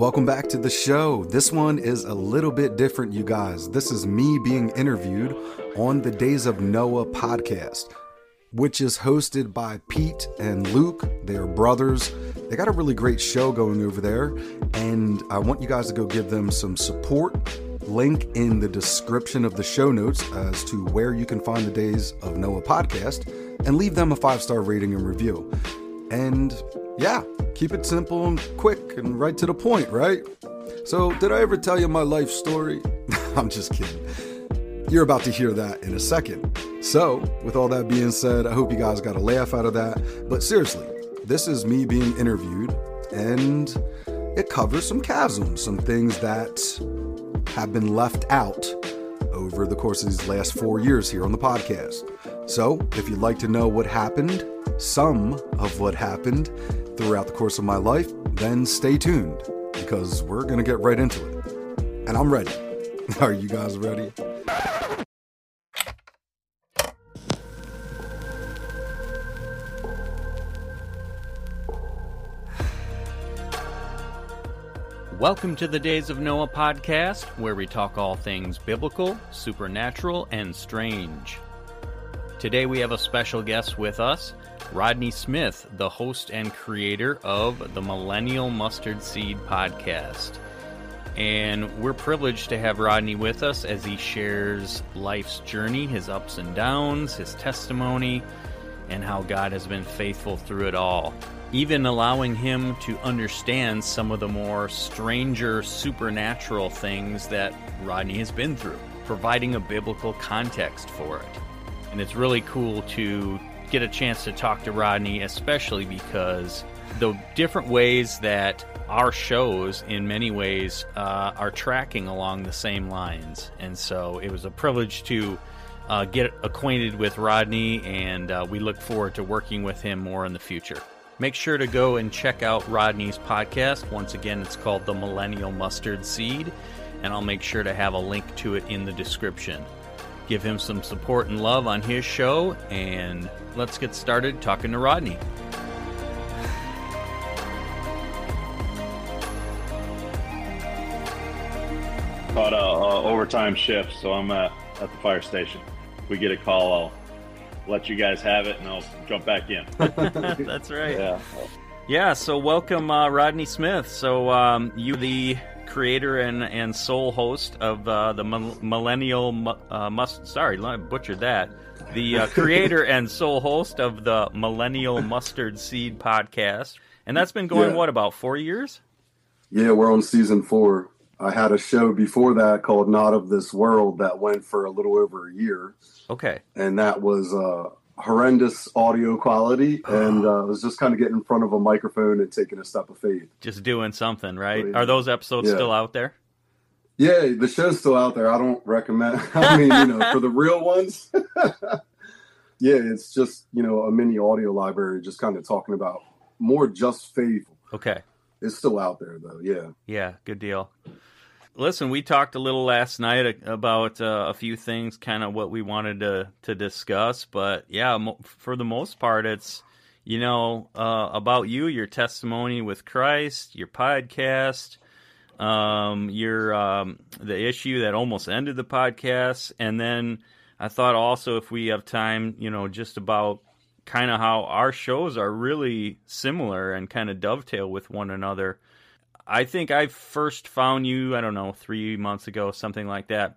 Welcome back to the show. This one is a little bit different, you guys. This is me being interviewed on the Days of Noah podcast, which is hosted by Pete and Luke. They are brothers. They got a really great show going over there, and I want you guys to go give them some support. Link in the description of the show notes as to where you can find the Days of Noah podcast and leave them a five star rating and review. And yeah, keep it simple and quick and right to the point, right? So, did I ever tell you my life story? I'm just kidding. You're about to hear that in a second. So, with all that being said, I hope you guys got a laugh out of that. But seriously, this is me being interviewed, and it covers some chasms, some things that have been left out over the course of these last four years here on the podcast. So, if you'd like to know what happened, some of what happened throughout the course of my life, then stay tuned because we're going to get right into it. And I'm ready. Are you guys ready? Welcome to the Days of Noah podcast, where we talk all things biblical, supernatural, and strange. Today we have a special guest with us, Rodney Smith, the host and creator of the Millennial Mustard Seed podcast. And we're privileged to have Rodney with us as he shares life's journey, his ups and downs, his testimony, and how God has been faithful through it all even allowing him to understand some of the more stranger supernatural things that Rodney has been through, providing a biblical context for it. And it's really cool to get a chance to talk to Rodney, especially because the different ways that our shows, in many ways, uh, are tracking along the same lines. And so it was a privilege to uh, get acquainted with Rodney, and uh, we look forward to working with him more in the future. Make sure to go and check out Rodney's podcast. Once again, it's called The Millennial Mustard Seed, and I'll make sure to have a link to it in the description. Give him some support and love on his show, and let's get started talking to Rodney. Caught a, a overtime shift, so I'm uh, at the fire station. If we get a call, I'll let you guys have it, and I'll jump back in. That's right. Yeah. Yeah. So welcome, uh, Rodney Smith. So um, you, the creator and, and sole host of uh, the Millennial uh, Must. Sorry, I butchered that. The uh, creator and sole host of the Millennial Mustard Seed podcast, and that's been going yeah. what about four years? Yeah, we're on season four. I had a show before that called Not of This World that went for a little over a year. Okay. And that was uh, horrendous audio quality, and uh, was just kind of getting in front of a microphone and taking a step of faith. Just doing something, right? Are those episodes yeah. still out there? Yeah, the show's still out there. I don't recommend. I mean, you know, for the real ones. yeah, it's just you know a mini audio library, just kind of talking about more just faith. Okay. It's still out there though. Yeah. Yeah. Good deal. Listen, we talked a little last night about uh, a few things, kind of what we wanted to to discuss. But yeah, mo- for the most part, it's you know uh, about you, your testimony with Christ, your podcast, um, your um, the issue that almost ended the podcast, and then I thought also if we have time, you know, just about kind of how our shows are really similar and kind of dovetail with one another. I think I first found you, I don't know, three months ago, something like that.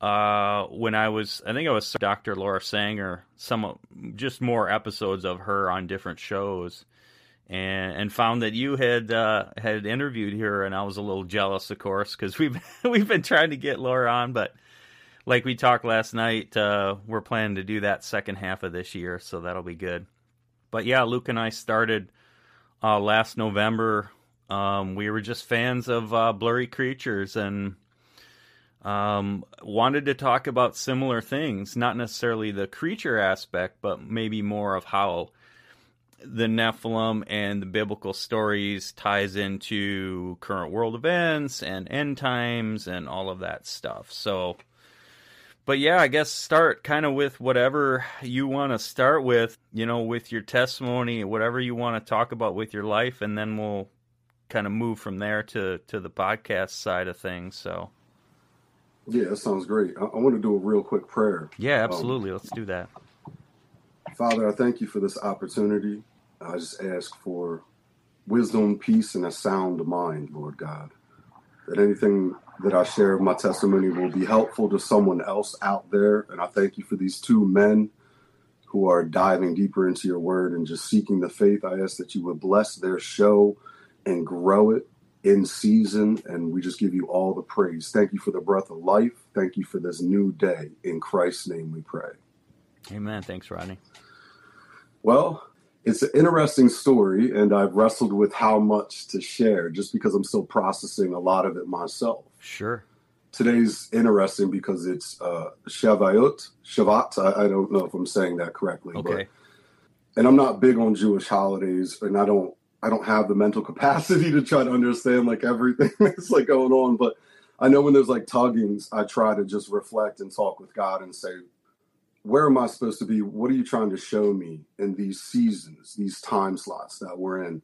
Uh, when I was, I think I was Dr. Laura Sanger, some just more episodes of her on different shows, and and found that you had uh, had interviewed her, and I was a little jealous, of course, because we've we've been trying to get Laura on, but like we talked last night, uh, we're planning to do that second half of this year, so that'll be good. But yeah, Luke and I started uh, last November um, we were just fans of uh, Blurry Creatures and um, wanted to talk about similar things, not necessarily the creature aspect, but maybe more of how the Nephilim and the biblical stories ties into current world events and end times and all of that stuff. So, but yeah, I guess start kind of with whatever you want to start with, you know, with your testimony, whatever you want to talk about with your life, and then we'll kind of move from there to to the podcast side of things. So. Yeah, that sounds great. I, I want to do a real quick prayer. Yeah, absolutely. Um, Let's do that. Father, I thank you for this opportunity. I just ask for wisdom, peace, and a sound mind, Lord God. That anything that I share of my testimony will be helpful to someone else out there. And I thank you for these two men who are diving deeper into your word and just seeking the faith. I ask that you would bless their show and grow it in season. And we just give you all the praise. Thank you for the breath of life. Thank you for this new day. In Christ's name we pray. Amen. Thanks, Rodney. Well, it's an interesting story, and I've wrestled with how much to share just because I'm still processing a lot of it myself. Sure. Today's interesting because it's uh, Shavuot. Shavat. I, I, don't know if I'm saying that correctly. Okay. But, and I'm not big on Jewish holidays, and I don't I don't have the mental capacity to try to understand like everything that's like going on. But I know when there's like tuggings, I try to just reflect and talk with God and say, where am I supposed to be? What are you trying to show me in these seasons, these time slots that we're in?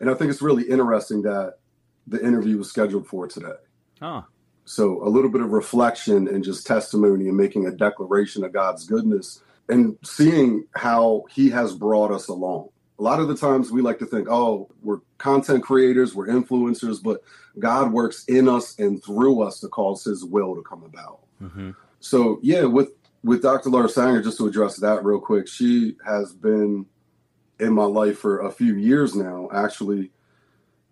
And I think it's really interesting that the interview was scheduled for today. Oh. So a little bit of reflection and just testimony and making a declaration of God's goodness and seeing how he has brought us along. A lot of the times we like to think, oh, we're content creators, we're influencers, but God works in us and through us to cause his will to come about. Mm-hmm. So, yeah, with with Dr. Laura Sanger, just to address that real quick, she has been in my life for a few years now. Actually,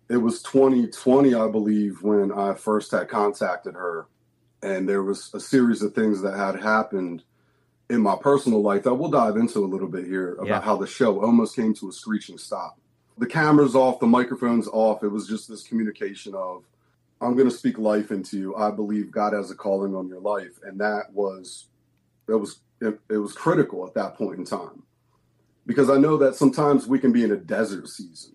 it was 2020, I believe, when I first had contacted her. And there was a series of things that had happened in my personal life that we'll dive into a little bit here about yeah. how the show almost came to a screeching stop. The camera's off, the microphone's off. It was just this communication of, I'm going to speak life into you. I believe God has a calling on your life. And that was it was it, it was critical at that point in time because I know that sometimes we can be in a desert season.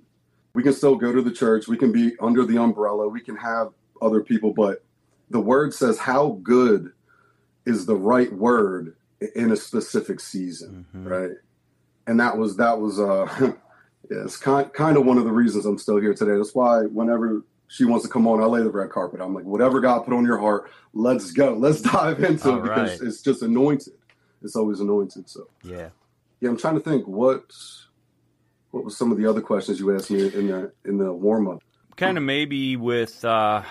We can still go to the church, we can be under the umbrella, we can have other people, but the word says how good is the right word in a specific season, mm-hmm. right? And that was that was uh yeah, it's kind kind of one of the reasons I'm still here today. That's why whenever she wants to come on, I lay the red carpet. I'm like, whatever God put on your heart, let's go. Let's dive into All it because right. it's just anointed. It's always anointed. So yeah, yeah. I'm trying to think what what was some of the other questions you asked me in the in the warm up. Kind of maybe with uh,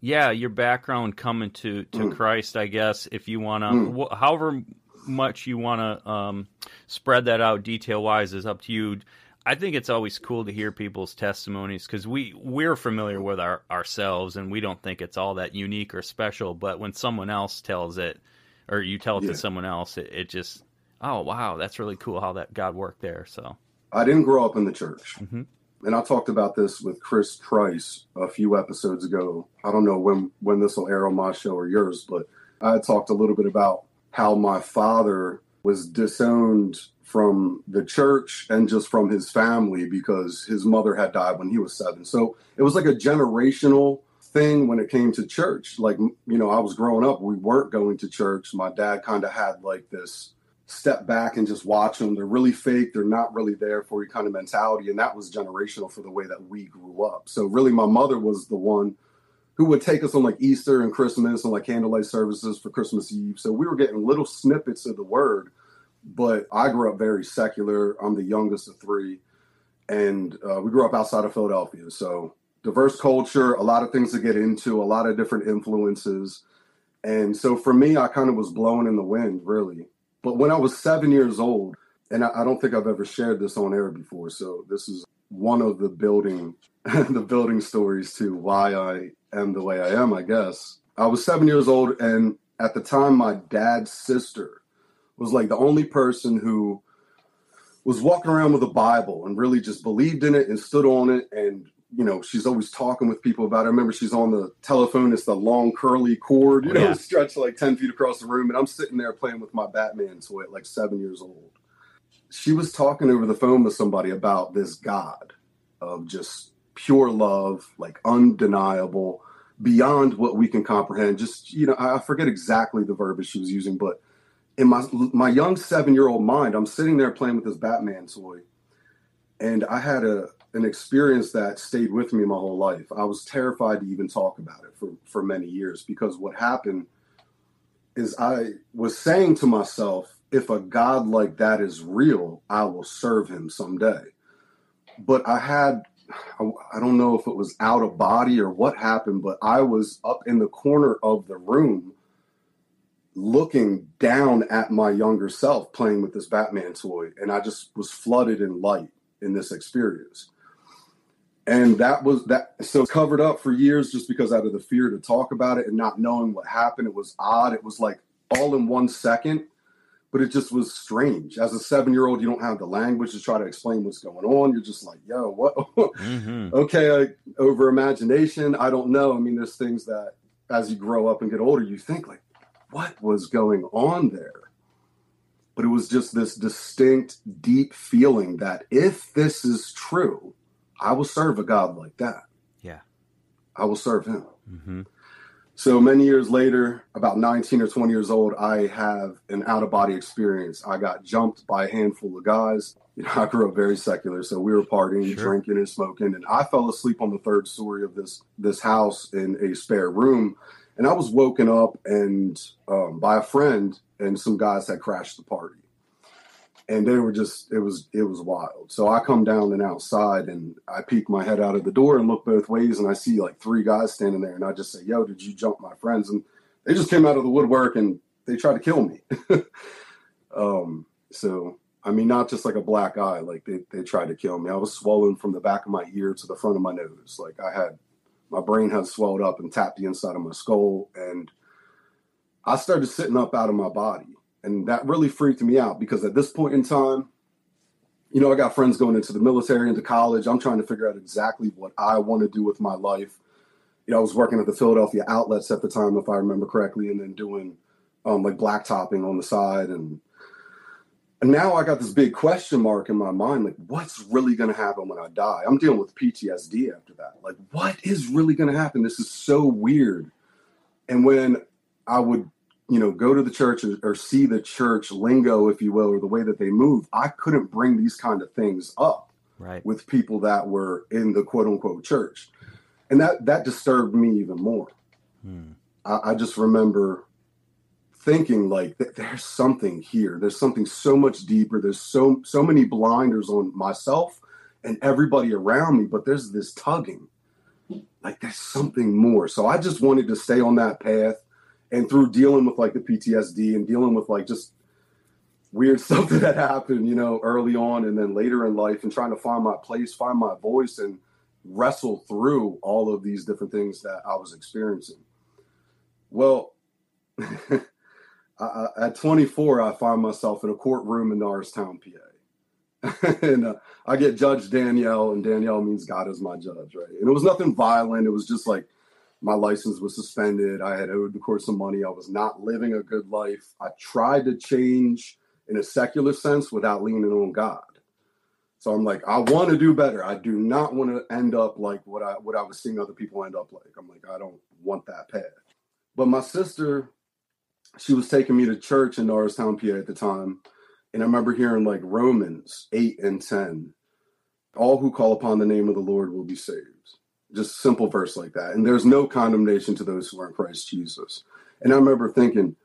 yeah, your background coming to to mm. Christ. I guess if you want to, mm. wh- however much you want to um, spread that out detail wise is up to you I think it's always cool to hear people's testimonies because we we're familiar with our ourselves and we don't think it's all that unique or special. But when someone else tells it, or you tell it yeah. to someone else, it, it, just oh wow, that's really cool how that God worked there. So I didn't grow up in the church, mm-hmm. And I talked about this with Chris Price a few episodes ago. I don't know when when this will air on my show or yours, but I talked a little bit about how my father was disowned from the church and just from his family because his mother had died when he was seven. So it was like a generational thing when it came to church. Like, you know, I was growing up, we weren't going to church. My dad kind of had like this step back and just watch them. They're really fake. They're not really there for you kind of mentality. And that was generational for the way that we grew up. So really, my mother was the one who would take us on like Easter and Christmas and like candlelight services for Christmas Eve. So we were getting little snippets of the word but I grew up very secular. I'm the youngest of three, and uh, we grew up outside of Philadelphia. So diverse culture, a lot of things to get into, a lot of different influences. And so for me, I kind of was blown in the wind, really. But when I was seven years old, and I, I don't think I've ever shared this on air before, so this is one of the building the building stories to why I am the way I am, I guess. I was seven years old, and at the time, my dad's sister was like the only person who was walking around with a Bible and really just believed in it and stood on it. And, you know, she's always talking with people about it. I remember she's on the telephone, it's the long curly cord, you oh, know, yeah. stretched like 10 feet across the room. And I'm sitting there playing with my Batman toy at like seven years old. She was talking over the phone with somebody about this God of just pure love, like undeniable, beyond what we can comprehend. Just, you know, I forget exactly the verbiage she was using, but in my my young seven year old mind, I'm sitting there playing with this Batman toy, And I had a an experience that stayed with me my whole life. I was terrified to even talk about it for, for many years because what happened is I was saying to myself, if a God like that is real, I will serve him someday. But I had, I don't know if it was out of body or what happened, but I was up in the corner of the room looking down at my younger self playing with this Batman toy. And I just was flooded in light in this experience. And that was that. So covered up for years just because out of the fear to talk about it and not knowing what happened. It was odd. It was like all in one second, but it just was strange. As a seven year old, you don't have the language to try to explain what's going on. You're just like, yo, what? mm-hmm. okay, I, over imagination. I don't know. I mean, there's things that as you grow up and get older, you think like, what was going on there? But it was just this distinct, deep feeling that if this is true, I will serve a God like that. Yeah. I will serve him. Mm-hmm. So many years later, about 19 or 20 years old, I have an out of body experience. I got jumped by a handful of guys. You know, I grew up very secular, so we were partying, sure. drinking, and smoking. And I fell asleep on the third story of this this house in a spare room and I was woken up and um, by a friend, and some guys had crashed the party, and they were just it was it was wild. So I come down and outside, and I peek my head out of the door and look both ways, and I see like three guys standing there, and I just say, "Yo, did you jump my friends?" And they just came out of the woodwork and they tried to kill me. um, so I mean, not just like a black eye, like they, they tried to kill me. I was swollen from the back of my ear to the front of my nose. Like I had my brain had swelled up and tapped the inside of my skull. And I started sitting up out of my body. And that really freaked me out because at this point in time, you know, I got friends going into the military, into college. I'm trying to figure out exactly what I want to do with my life. You know, I was working at the Philadelphia outlets at the time, if I remember correctly, and then doing um, like blacktopping on the side and and now I got this big question mark in my mind like, what's really going to happen when I die? I'm dealing with PTSD after that. Like, what is really going to happen? This is so weird. And when I would, you know, go to the church or, or see the church lingo, if you will, or the way that they move, I couldn't bring these kind of things up right. with people that were in the quote unquote church. And that, that disturbed me even more. Hmm. I, I just remember thinking like there's something here. There's something so much deeper. There's so so many blinders on myself and everybody around me but there's this tugging. Like there's something more. So i just wanted to stay on that path. And through dealing with like the ptsd and dealing with like just weird stuff that happened you know early on and then later in life and trying to find my place find my voice and wrestle through all of these different things that i was experiencing. Well I, at 24, I find myself in a courtroom in Norristown, PA. and uh, I get Judge Danielle, and Danielle means God is my judge, right? And it was nothing violent. It was just like my license was suspended. I had owed the court some money. I was not living a good life. I tried to change in a secular sense without leaning on God. So I'm like, I want to do better. I do not want to end up like what I what I was seeing other people end up like. I'm like, I don't want that path. But my sister she was taking me to church in Norristown, PA at the time. And I remember hearing like Romans 8 and 10. All who call upon the name of the Lord will be saved. Just simple verse like that. And there's no condemnation to those who are in Christ Jesus. And I remember thinking,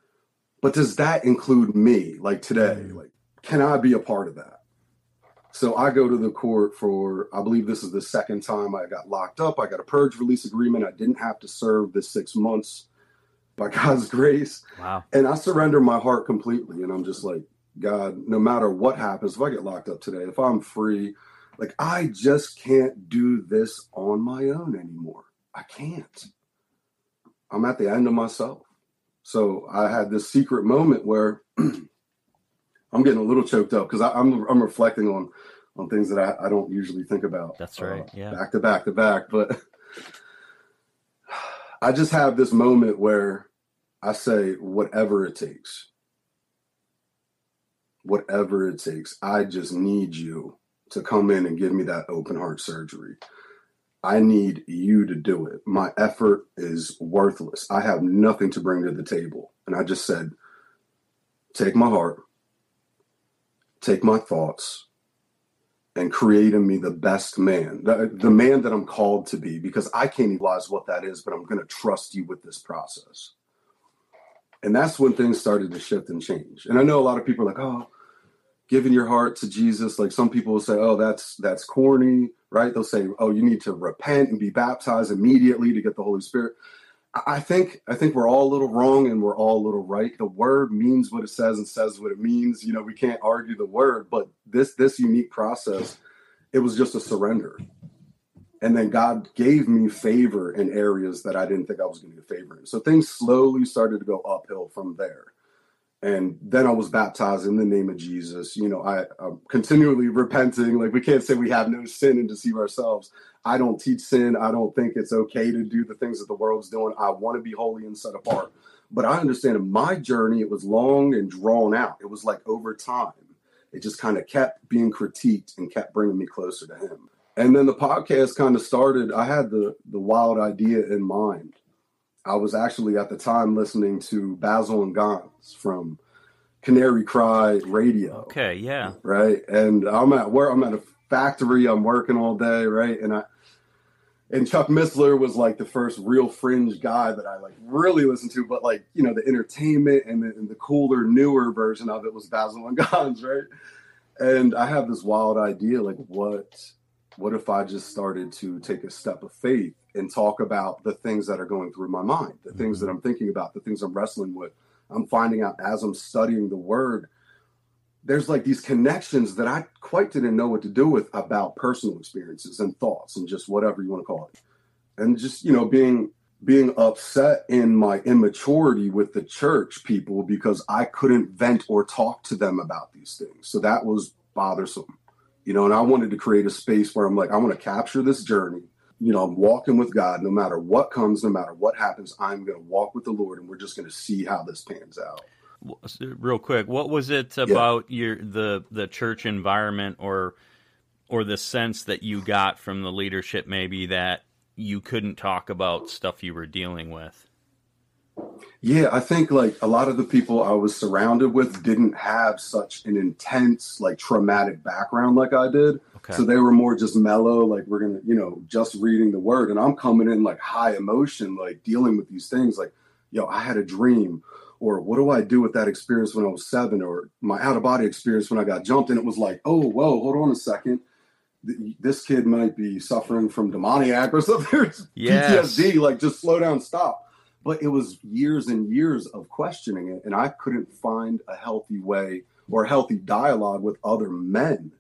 but does that include me? Like today, mm. like, can I be a part of that? So I go to the court for, I believe this is the second time I got locked up. I got a purge release agreement. I didn't have to serve the six months by God's grace. Wow. And I surrender my heart completely. And I'm just like, God, no matter what happens, if I get locked up today, if I'm free, like I just can't do this on my own anymore. I can't. I'm at the end of myself. So I had this secret moment where I'm getting a little choked up because I'm I'm reflecting on on things that I, I don't usually think about. That's right. Uh, yeah. Back to back to back. But I just have this moment where I say, whatever it takes, whatever it takes, I just need you to come in and give me that open heart surgery. I need you to do it. My effort is worthless. I have nothing to bring to the table. And I just said, take my heart, take my thoughts, and create in me the best man, the, the man that I'm called to be, because I can't realize what that is, but I'm going to trust you with this process. And that's when things started to shift and change. And I know a lot of people are like, oh, giving your heart to Jesus. Like some people will say, oh, that's that's corny, right? They'll say, oh, you need to repent and be baptized immediately to get the Holy Spirit. I think I think we're all a little wrong and we're all a little right. The word means what it says and says what it means. You know, we can't argue the word, but this this unique process, it was just a surrender. And then God gave me favor in areas that I didn't think I was going to get favor in. So things slowly started to go uphill from there and then I was baptized in the name of Jesus. You know, I, I'm continually repenting. Like we can't say we have no sin and deceive ourselves. I don't teach sin. I don't think it's okay to do the things that the world's doing. I want to be holy and set apart. But I understand in my journey, it was long and drawn out. It was like over time. It just kind of kept being critiqued and kept bringing me closer to Him. And then the podcast kind of started. I had the the wild idea in mind I was actually at the time listening to Basil and Gonz from Canary Cry Radio. Okay, yeah. Right. And I'm at where I'm at a factory, I'm working all day, right? And I and Chuck Missler was like the first real fringe guy that I like really listened to, but like, you know, the entertainment and the, and the cooler, newer version of it was Basil and Gonz, right? And I have this wild idea, like what what if I just started to take a step of faith and talk about the things that are going through my mind, the things that mm-hmm. I'm thinking about, the things I'm wrestling with. I'm finding out as I'm studying the word, there's like these connections that I quite didn't know what to do with about personal experiences and thoughts and just whatever you want to call it. And just, you know, being being upset in my immaturity with the church people because I couldn't vent or talk to them about these things. So that was bothersome you know, and I wanted to create a space where I'm like, I want to capture this journey. You know, I'm walking with God no matter what comes, no matter what happens, I'm going to walk with the Lord and we're just going to see how this pans out. Real quick, what was it about yeah. your the the church environment or or the sense that you got from the leadership maybe that you couldn't talk about stuff you were dealing with? Yeah, I think like a lot of the people I was surrounded with didn't have such an intense, like traumatic background like I did. Okay. So they were more just mellow, like we're gonna, you know, just reading the word. And I'm coming in like high emotion, like dealing with these things like, yo, I had a dream. Or what do I do with that experience when I was seven? Or my out of body experience when I got jumped. And it was like, oh, whoa, hold on a second this kid might be suffering from demoniac or something. yes. PTSD. Like, just slow down, stop but it was years and years of questioning it and i couldn't find a healthy way or a healthy dialogue with other men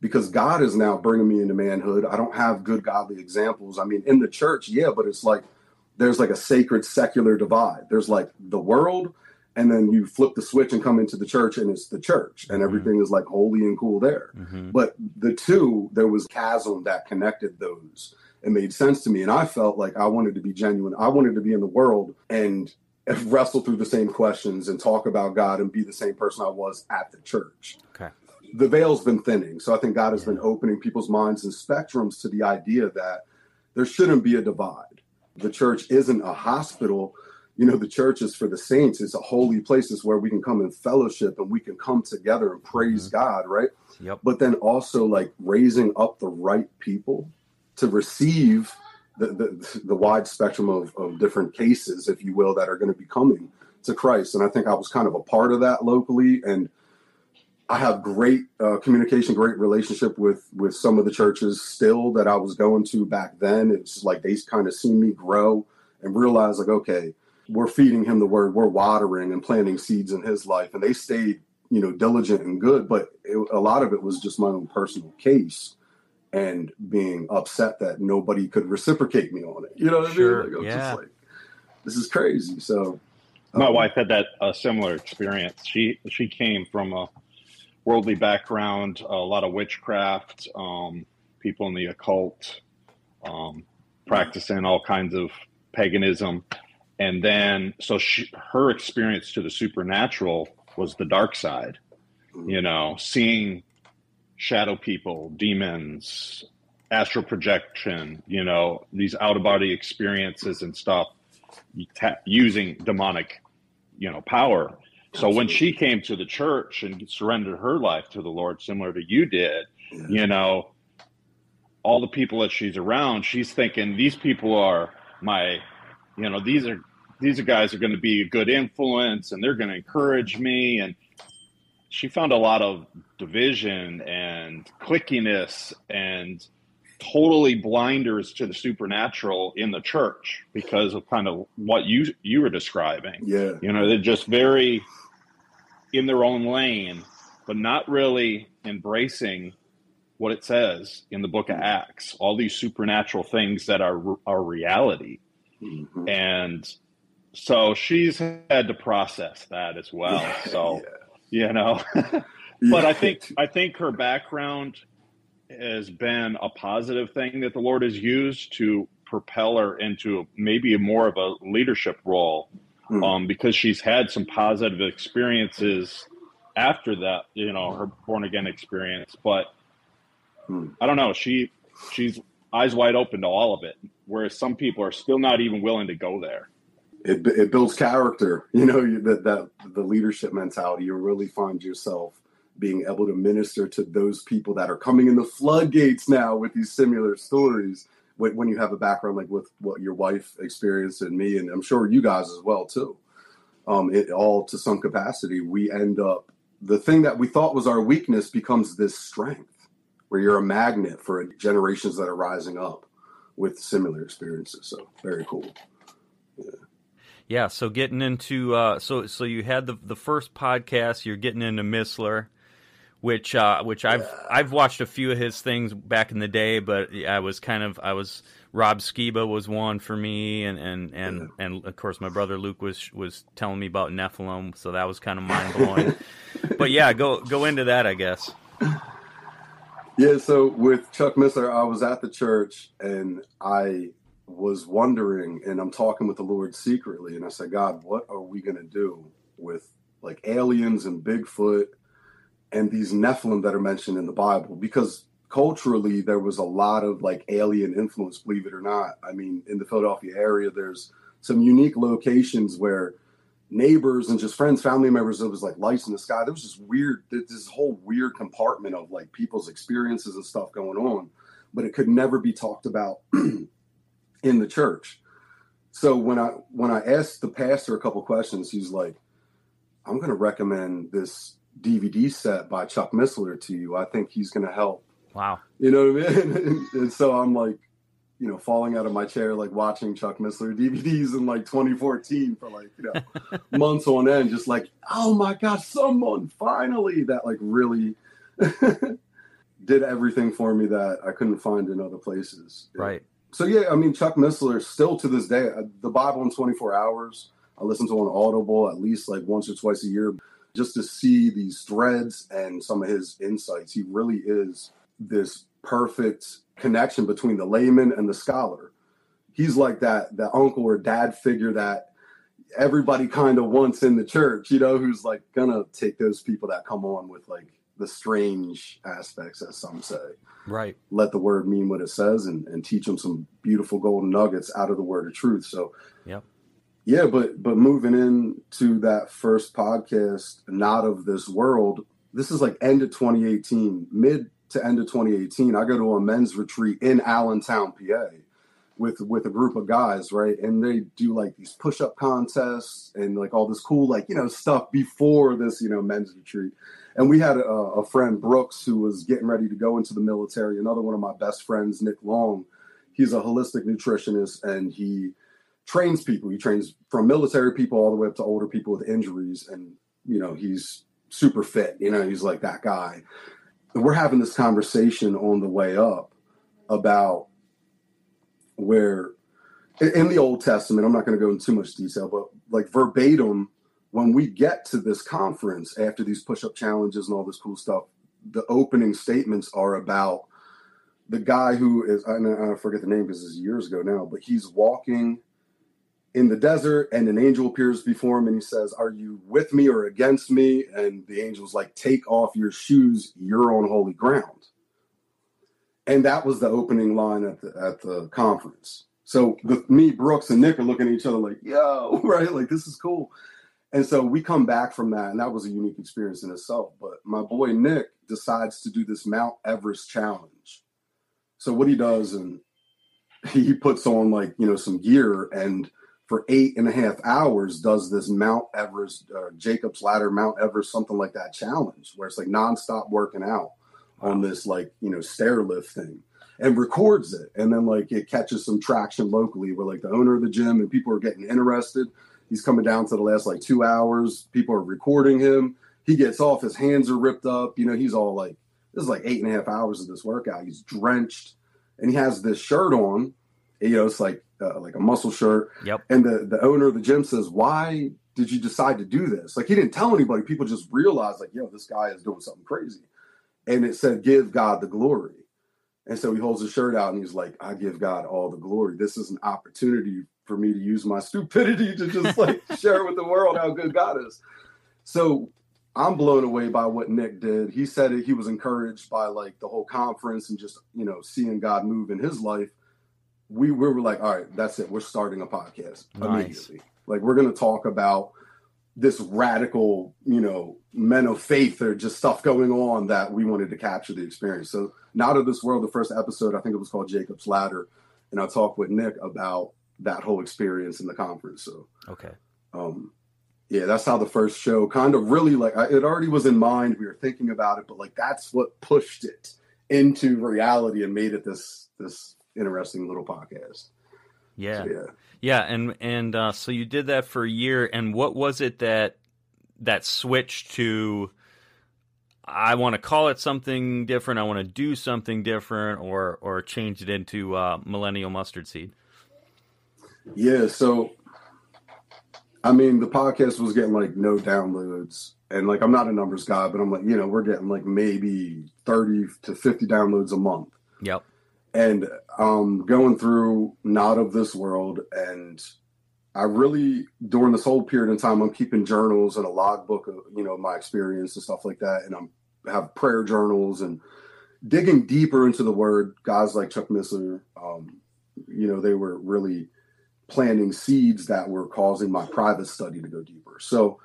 because god is now bringing me into manhood i don't have good godly examples i mean in the church yeah but it's like there's like a sacred secular divide there's like the world and then you flip the switch and come into the church and it's the church and mm-hmm. everything mm-hmm. is like holy and cool there mm-hmm. but the two there was chasm that connected those it made sense to me. And I felt like I wanted to be genuine. I wanted to be in the world and wrestle through the same questions and talk about God and be the same person I was at the church. Okay. The veil's been thinning. So I think God has yeah. been opening people's minds and spectrums to the idea that there shouldn't be a divide. The church isn't a hospital. You know, the church is for the saints. It's a holy place. It's where we can come in fellowship and we can come together and praise mm-hmm. God, right? Yep. But then also like raising up the right people to receive the, the, the wide spectrum of, of different cases, if you will, that are going to be coming to Christ. And I think I was kind of a part of that locally. And I have great uh, communication, great relationship with with some of the churches still that I was going to back then. It's like they kind of see me grow and realize like, okay, we're feeding him the word, we're watering and planting seeds in his life, and they stayed, you know, diligent and good. But it, a lot of it was just my own personal case and being upset that nobody could reciprocate me on it. You know what sure, I mean? Like, yeah. Like, this is crazy. So my um, wife had that uh, similar experience. She she came from a worldly background, a lot of witchcraft, um, people in the occult, um, practicing all kinds of paganism, and then so she, her experience to the supernatural was the dark side. Mm-hmm. You know, seeing shadow people, demons, astral projection, you know, these out of body experiences and stuff using demonic, you know, power. So when she came to the church and surrendered her life to the Lord, similar to you did, Yeah. You know, all the people that she's around, she's thinking these people are my, you know, these are these are guys are going to be a good influence and they're going to encourage me and she found a lot of division and clickiness and totally blinders to the supernatural in the church because of kind of what you you were describing. Yeah. You know, they're just very in their own lane, but not really embracing what it says in the book of Acts, all these supernatural things that are are reality. Mm-hmm. And so she's had to process that as well. So, yeah. you know, but I think I think her background has been a positive thing that the Lord has used to propel her into maybe more of a leadership role, hmm. um, because she's had some positive experiences after that, you know, her born again experience. But hmm. I don't know, she she's eyes wide open to all of it, whereas some people are still not even willing to go there it, it builds character you know that that the leadership mentality you really find yourself being able to minister to those people that are coming in the floodgates now with these similar stories when, when you have a background like with what your wife experienced and me and i'm sure you guys as well too um, it all to some capacity we end up the thing that we thought was our weakness becomes this strength where you're a magnet for generations that are rising up with similar experiences so very cool yeah yeah, so getting into uh, so so you had the the first podcast. You're getting into Missler, which uh, which I've yeah. I've watched a few of his things back in the day, but I was kind of I was Rob Skiba was one for me, and and and, and of course my brother Luke was was telling me about Nephilim, so that was kind of mind blowing. but yeah, go go into that, I guess. Yeah, so with Chuck Missler, I was at the church and I was wondering, and I'm talking with the Lord secretly, and I said, God, what are we going to do with like aliens and Bigfoot and these Nephilim that are mentioned in the Bible? Because culturally, there was a lot of like alien influence, believe it or not. I mean, in the Philadelphia area, there's some unique locations where neighbors and just friends, family members, it was like lights in the sky. There was this weird, this whole weird compartment of like people's experiences and stuff going on, but it could never be talked about in the church. So when I when I asked the pastor a couple questions, he's like, "I'm going to recommend this DVD set by Chuck Missler to you. I think he's going to help." Wow. You know what I mean? And, and, so I'm like, you know, falling out of my chair, like watching Chuck Missler DVDs in like 2014 for like, you know, months on end, just like, oh my gosh, someone finally that like really did everything for me that I couldn't find in other places. Right so yeah, I mean Chuck Missler still to this day, uh, the Bible in 24 hours. I listen to on Audible at least like once or twice a year, just to see these threads and some of his insights. He really is this perfect connection between the layman and the scholar. He's like that that uncle or dad figure that everybody kind of wants in the church, you know, who's like gonna take those people that come on with like the strange aspects, as some say. Right. Let the word mean what it says and, and teach them some beautiful golden nuggets out of the word of truth. So, yep. Yeah, but but moving into that first podcast, not of this world. This is like end of 2018, mid to end of 2018. I go to a men's retreat in Allentown, PA, with with a group of guys, right? And they do like these push up contests and like all this cool like you know stuff before this you know men's retreat. And we had a, a, friend, Brooks, who was getting ready to go into the military. Another one of my best friends, Nick Long, he's a holistic nutritionist and he trains people. He trains from military people all the way up to older people with injuries. And, you know, he's super fit. You know, he's like that guy. And we're having this conversation on the way up about where in the Old Testament, I'm not going to go into too much detail, but like verbatim, when we get to this conference after these push-up challenges and all this cool stuff, the opening statements are about the guy who is I forget the name because it's years ago now, but he's walking in the desert and an angel appears before him and he says, Are you with me or against me? And the angel's like, Take off your shoes, you're on holy ground. And that was the opening line at the at the conference. So the, me, Brooks, and Nick are looking at each other like, yo, right? Like this is cool. And so we come back from that, and that was a unique experience in itself. But my boy Nick decides to do this Mount Everest challenge. So what he does, and he puts on like you know some gear, and for eight and a half hours does this Mount Everest, uh, Jacob's Ladder, Mount Everest, something like that challenge, where it's like nonstop working out on this like you know stair lift thing and records it. And then like it catches some traction locally where like the owner of the gym and people are getting interested. He's coming down to the last like two hours. People are recording him. He gets off. His hands are ripped up. You know he's all like this is like eight and a half hours of this workout. He's drenched and he has this shirt on. You know it's like uh, like a muscle shirt. Yep. and the the owner of the gym says why did you decide to do this? Like he didn't tell anybody. People just realized like yo this guy is doing something crazy. And it said give god the glory. And so he holds his shirt out and he's like i give god all the glory. This is an opportunity for me to use my stupidity to just like share with the world how good god is. So i'm blown away by what nick did. He said it, he was encouraged by like the whole conference and just you know seeing god move in his life we, we were like all right that's it we're starting a podcast Nice. immediately like we're going to talk about this radical, you know, men of faith or just stuff going on that we wanted to capture the experience. So, Not of This World, the first episode, I think it was called Jacob's Ladder. And I talked with Nick about that whole experience in the conference. So, Okay. um, yeah, that's how the first show kind of really like I, it already was in mind. We were thinking about it, but like that's what pushed it into reality and made it this this interesting little podcast. Yeah. So, yeah. Yeah, and and uh, so you did that for a year, and what was it that that switch to? I want to call it something different. I want to do something different, or or change it into uh, millennial mustard seed. Yeah, so I mean, the podcast was getting like no downloads, and like I'm not a numbers guy, but I'm like, you know, we're getting like maybe 30 to 50 downloads a month, Yep. And um, going through not of this world, and I really during this whole period of time, I'm keeping journals and a logbook of you know my experience and stuff like that, and I'm have prayer journals and digging deeper into the word. Guys like Chuck Missler, um, you know, they were really planting seeds that were causing my private study to go deeper. So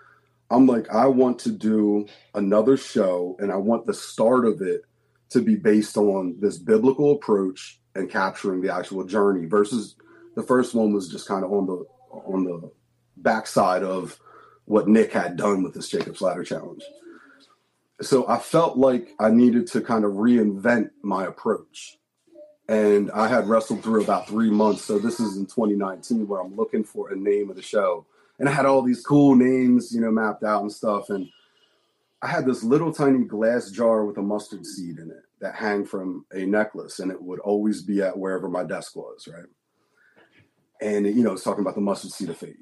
I'm like, I want to do another show, and I want the start of it to be based on this biblical approach and capturing the actual journey versus the first one was just kind of on the on the backside of what Nick had done with this Jacob's Ladder challenge. So I felt like I needed to kind of reinvent my approach. And I had wrestled through about three months. So this is in 2019 where I'm looking for a name of the show. And I had all these cool names, you know, mapped out and stuff. And I had this little tiny glass jar with a mustard seed in it that hang from a necklace, and it would always be at wherever my desk was, right? And you know, it's talking about the mustard seed of faith.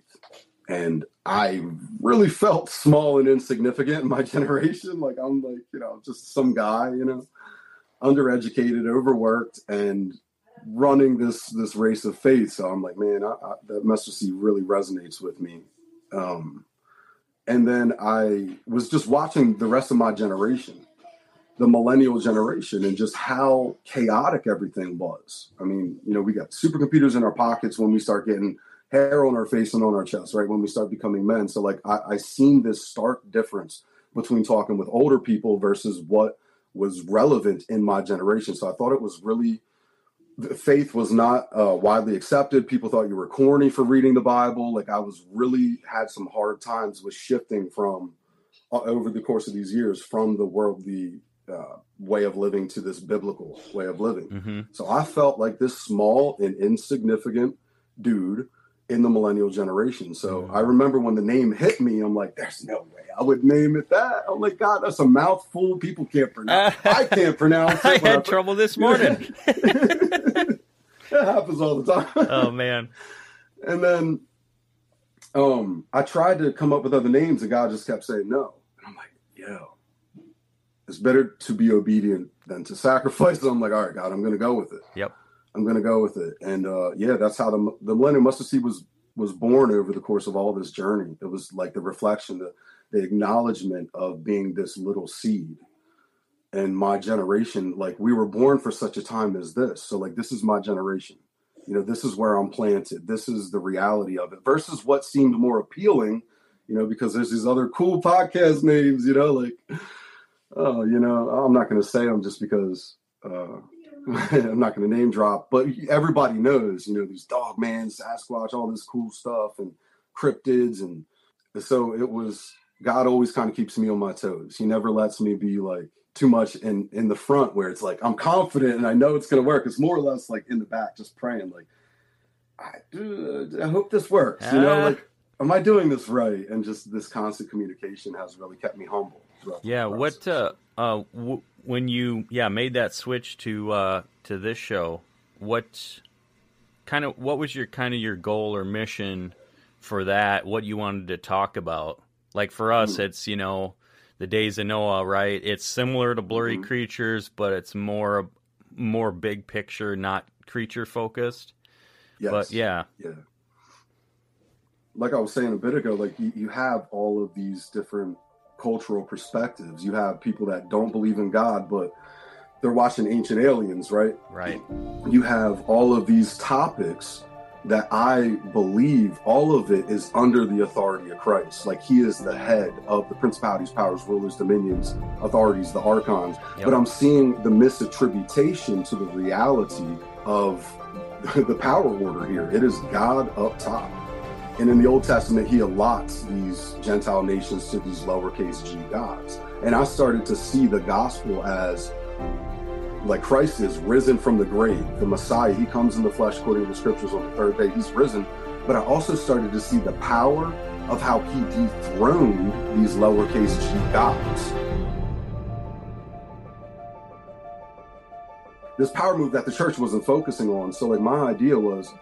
And I really felt small and insignificant in my generation. Like I'm like, you know, just some guy, you know, undereducated, overworked, and running this this race of faith. So I'm like, man, I, I, that mustard seed really resonates with me. Um, and then I was just watching the rest of my generation, the millennial generation, and just how chaotic everything was. I mean, you know, we got supercomputers in our pockets when we start getting hair on our face and on our chest, right? When we start becoming men. So, like, I, I seen this stark difference between talking with older people versus what was relevant in my generation. So I thought it was really faith was not uh, widely accepted. People thought you were corny for reading the Bible. Like I was really had some hard times with shifting from uh, over the course of these years from the worldly uh, way of living to this biblical way of living. hmm So I felt like this small and insignificant dude in the millennial generation. So Mhm. I remember when the name hit me, I'm like, there's no way I would name it that. I'm like, God, that's a mouthful people can't pronounce. I can't pronounce it. I had trouble this morning. that happens all the time. oh man. And then um I tried to come up with other names and God just kept saying no. And I'm like, yo, it's better to be obedient than to sacrifice. So I'm like, all right, God, I'm gonna go with it. Yep. I'm gonna go with it. And uh yeah, that's how the the Millennium Mustard Seed was was born over the course of all this journey. It was like the reflection, the the acknowledgement of being this little seed. And my generation, like we were born for such a time as this. So like this is my generation you know this is where i'm planted this is the reality of it versus what seemed more appealing you know, because there's these other cool podcast names, you know, like, oh, you know, I'm not going to say them just because uh, I'm not going to name drop, but everybody knows, you know, these dog man, Sasquatch, all this cool stuff and cryptids. And so it was, God always kind of keeps me on my toes. He never lets me be like too much in, in the front where it's like, I'm confident and I know it's going to work. It's more or less like in the back, just praying like, I, I hope this works, you know, like, am I doing this right? And just this constant communication has really kept me humble. Yeah. What, uh, uh, w- when you yeah made that switch to uh, to this show, what kind of what was your kind of your goal or mission for that? What you wanted to talk about? Like for us, mm-hmm. it's you know the days of Noah, right? It's similar to Blurry mm-hmm. Creatures, but it's more more big picture, not creature focused. Yes. But yeah, yeah. Like I was saying a bit ago, like you, you have all of these different cultural perspectives. You have people that don't believe in God, but they're watching Ancient Aliens, right? Right. You have all of these topics that I believe all of it is under the authority of Christ. Like he is the head of the principalities, powers, rulers, dominions, authorities, the archons. Yep. But I'm seeing the misattribution to the reality of the power order here. It is God up top. And in the Old Testament, he allots these Gentile nations to these lowercase g gods. And I started to see the gospel as like Christ is risen from the grave, the Messiah. He comes in the flesh, to the scriptures, on the third day. He's risen. But I also started to see the power of how he dethroned these lowercase g gods. This power move that the church wasn't focusing on. So, like, my idea was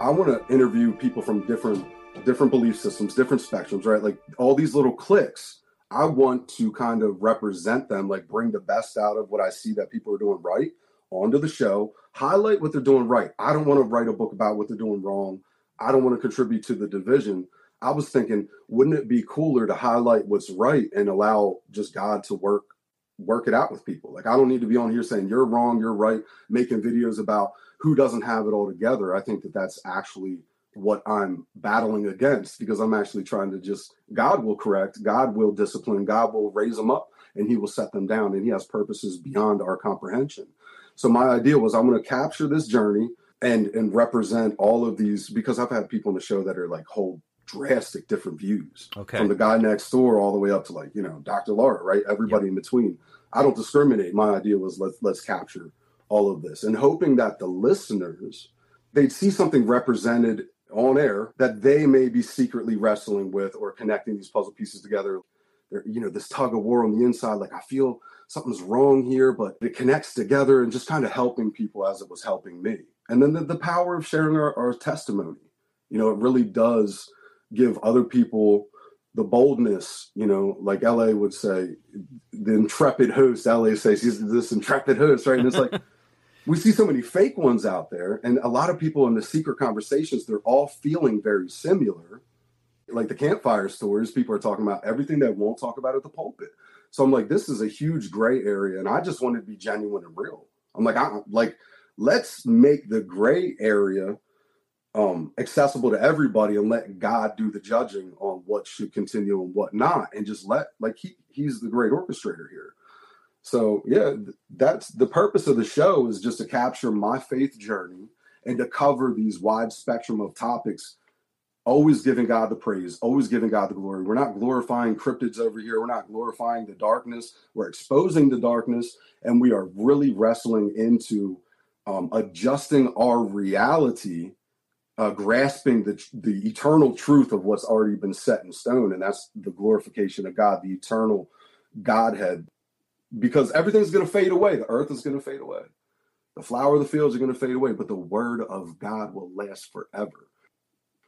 I want to interview people from different different belief systems, different spectrums, right? Like all these little cliques. I want to kind of represent them, like bring the best out of what I see that people are doing right onto the show, highlight what they're doing right. I don't want to write a book about what they're doing wrong. I don't want to contribute to the division. I was thinking, wouldn't it be cooler to highlight what's right and allow just God to work work it out with people? Like I don't need to be on here saying you're wrong, you're right, making videos about who doesn't have it all together. I think that that's actually what I'm battling against because I'm actually trying to just God will correct, God will discipline, God will raise them up and he will set them down and he has purposes beyond our comprehension. So my idea was I'm going to capture this journey and and represent all of these because I've had people on the show that are like whole drastic different views. Okay. From the guy next door all the way up to like, you know, Dr. Laura, right? Everybody yep. in between. I don't discriminate. My idea was let's let's capture all of this and hoping that the listeners they'd see something represented on air that they may be secretly wrestling with or connecting these puzzle pieces together. They're, you know this tug of war on the inside like i feel something's wrong here but it connects together and just kind of helping people as it was helping me. And then the, the power of sharing our, our testimony. You know it really does give other people the boldness, you know, like LA would say, the intrepid host, LA says he's this intrepid host, right? And it's like we see so many fake ones out there and a lot of people in the secret conversations they're all feeling very similar. Like the campfire stories people are talking about everything that won't talk about at the pulpit. So i'm like this is a huge gray area and i just want to be genuine and real. I'm like i like let's make the gray area um accessible to everybody and let god do the judging on what should continue and what not and just let like he he's the great orchestrator here so yeah, that's the purpose of the show is just to capture my faith journey and to cover these wide spectrum of topics. Always giving God the praise, always giving God the glory. We're not glorifying cryptids over here. We're not glorifying the darkness. We're exposing the darkness, and we are really wrestling into um, adjusting our reality, uh, grasping the the eternal truth of what's already been set in stone, and that's the glorification of God, the eternal Godhead because everything's going to fade away. The earth is going to fade away. The flower of the fields are going to fade away, but the word of God will last forever.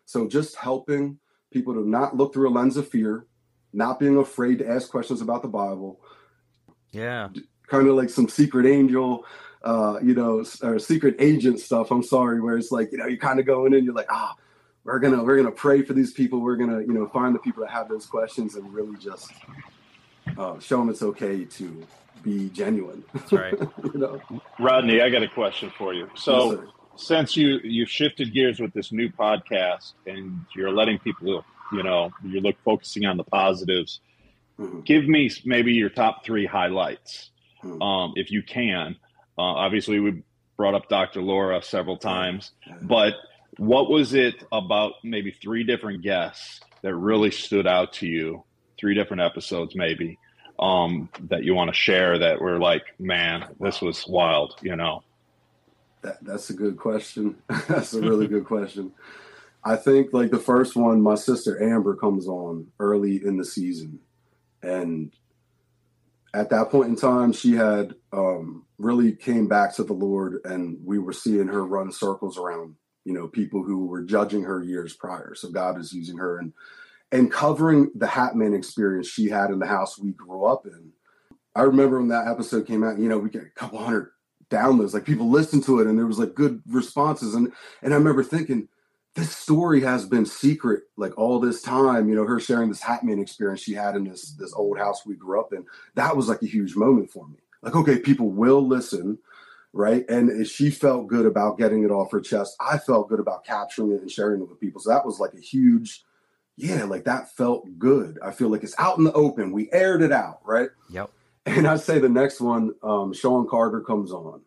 So just helping people to not look through a lens of fear, not being afraid to ask questions about the Bible. Yeah. Kind of like some secret angel, uh, you know, or secret agent stuff. I'm sorry, where it's like, you know, you're kind of going in, you're like, ah, we're gonna we're gonna pray for these people. We're gonna, you know, find the people that have those questions and really just uh, show them it's okay to be genuine. That's right. you know? Rodney, I got a question for you. So, yes, since you you've shifted gears with this new podcast and you're letting people You know, you look focusing on the positives. Mm-hmm. Give me maybe your top three highlights, mm-hmm. um, if you can. Uh, obviously, we brought up Dr. Laura several times, but what was it about maybe three different guests that really stood out to you? Three different episodes, maybe, um, that you want to share that were like, man, this was wild, you know? That, that's a good question. that's a really good question. I think like the first one, my sister Amber comes on early in the season, and at that point in time, she had um, really came back to the Lord, and we were seeing her run circles around you know people who were judging her years prior. So God is using her and and covering the Hatman experience she had in the house we grew up in. I remember when that episode came out, you know, we get a couple hundred downloads, like people listened to it and there was like good responses. And and I remember thinking, this story has been secret like all this time, you know, her sharing this Hatman experience she had in this this old house we grew up in. That was like a huge moment for me. Like, okay, people will listen, right? And she felt good about getting it off her chest. I felt good about capturing it and sharing it with people. So that was like a huge yeah, like that felt good. I feel like it's out in the open. We aired it out, right? Yep. And I say the next one, um, Sean Carter comes on,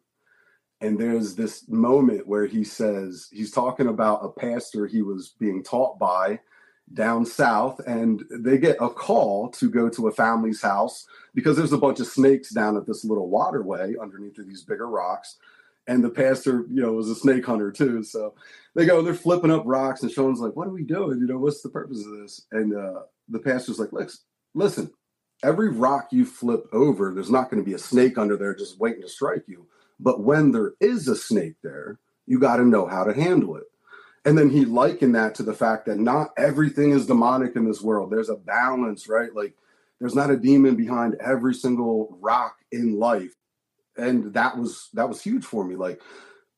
and there's this moment where he says he's talking about a pastor he was being taught by down south, and they get a call to go to a family's house because there's a bunch of snakes down at this little waterway underneath of these bigger rocks and the pastor, you know, was a snake hunter too. So they go, they're flipping up rocks, and Sean's like, "What are we doing? You know, what's the purpose of this?" And uh, the pastor's like, "Listen, every rock you flip over, there's not going to be a snake under there just waiting to strike you. But when there is a snake there, you got to know how to handle it." And then he likened that to the fact that not everything is demonic in this world. There's a balance, right? Like there's not a demon behind every single rock in life and that was that was huge for me like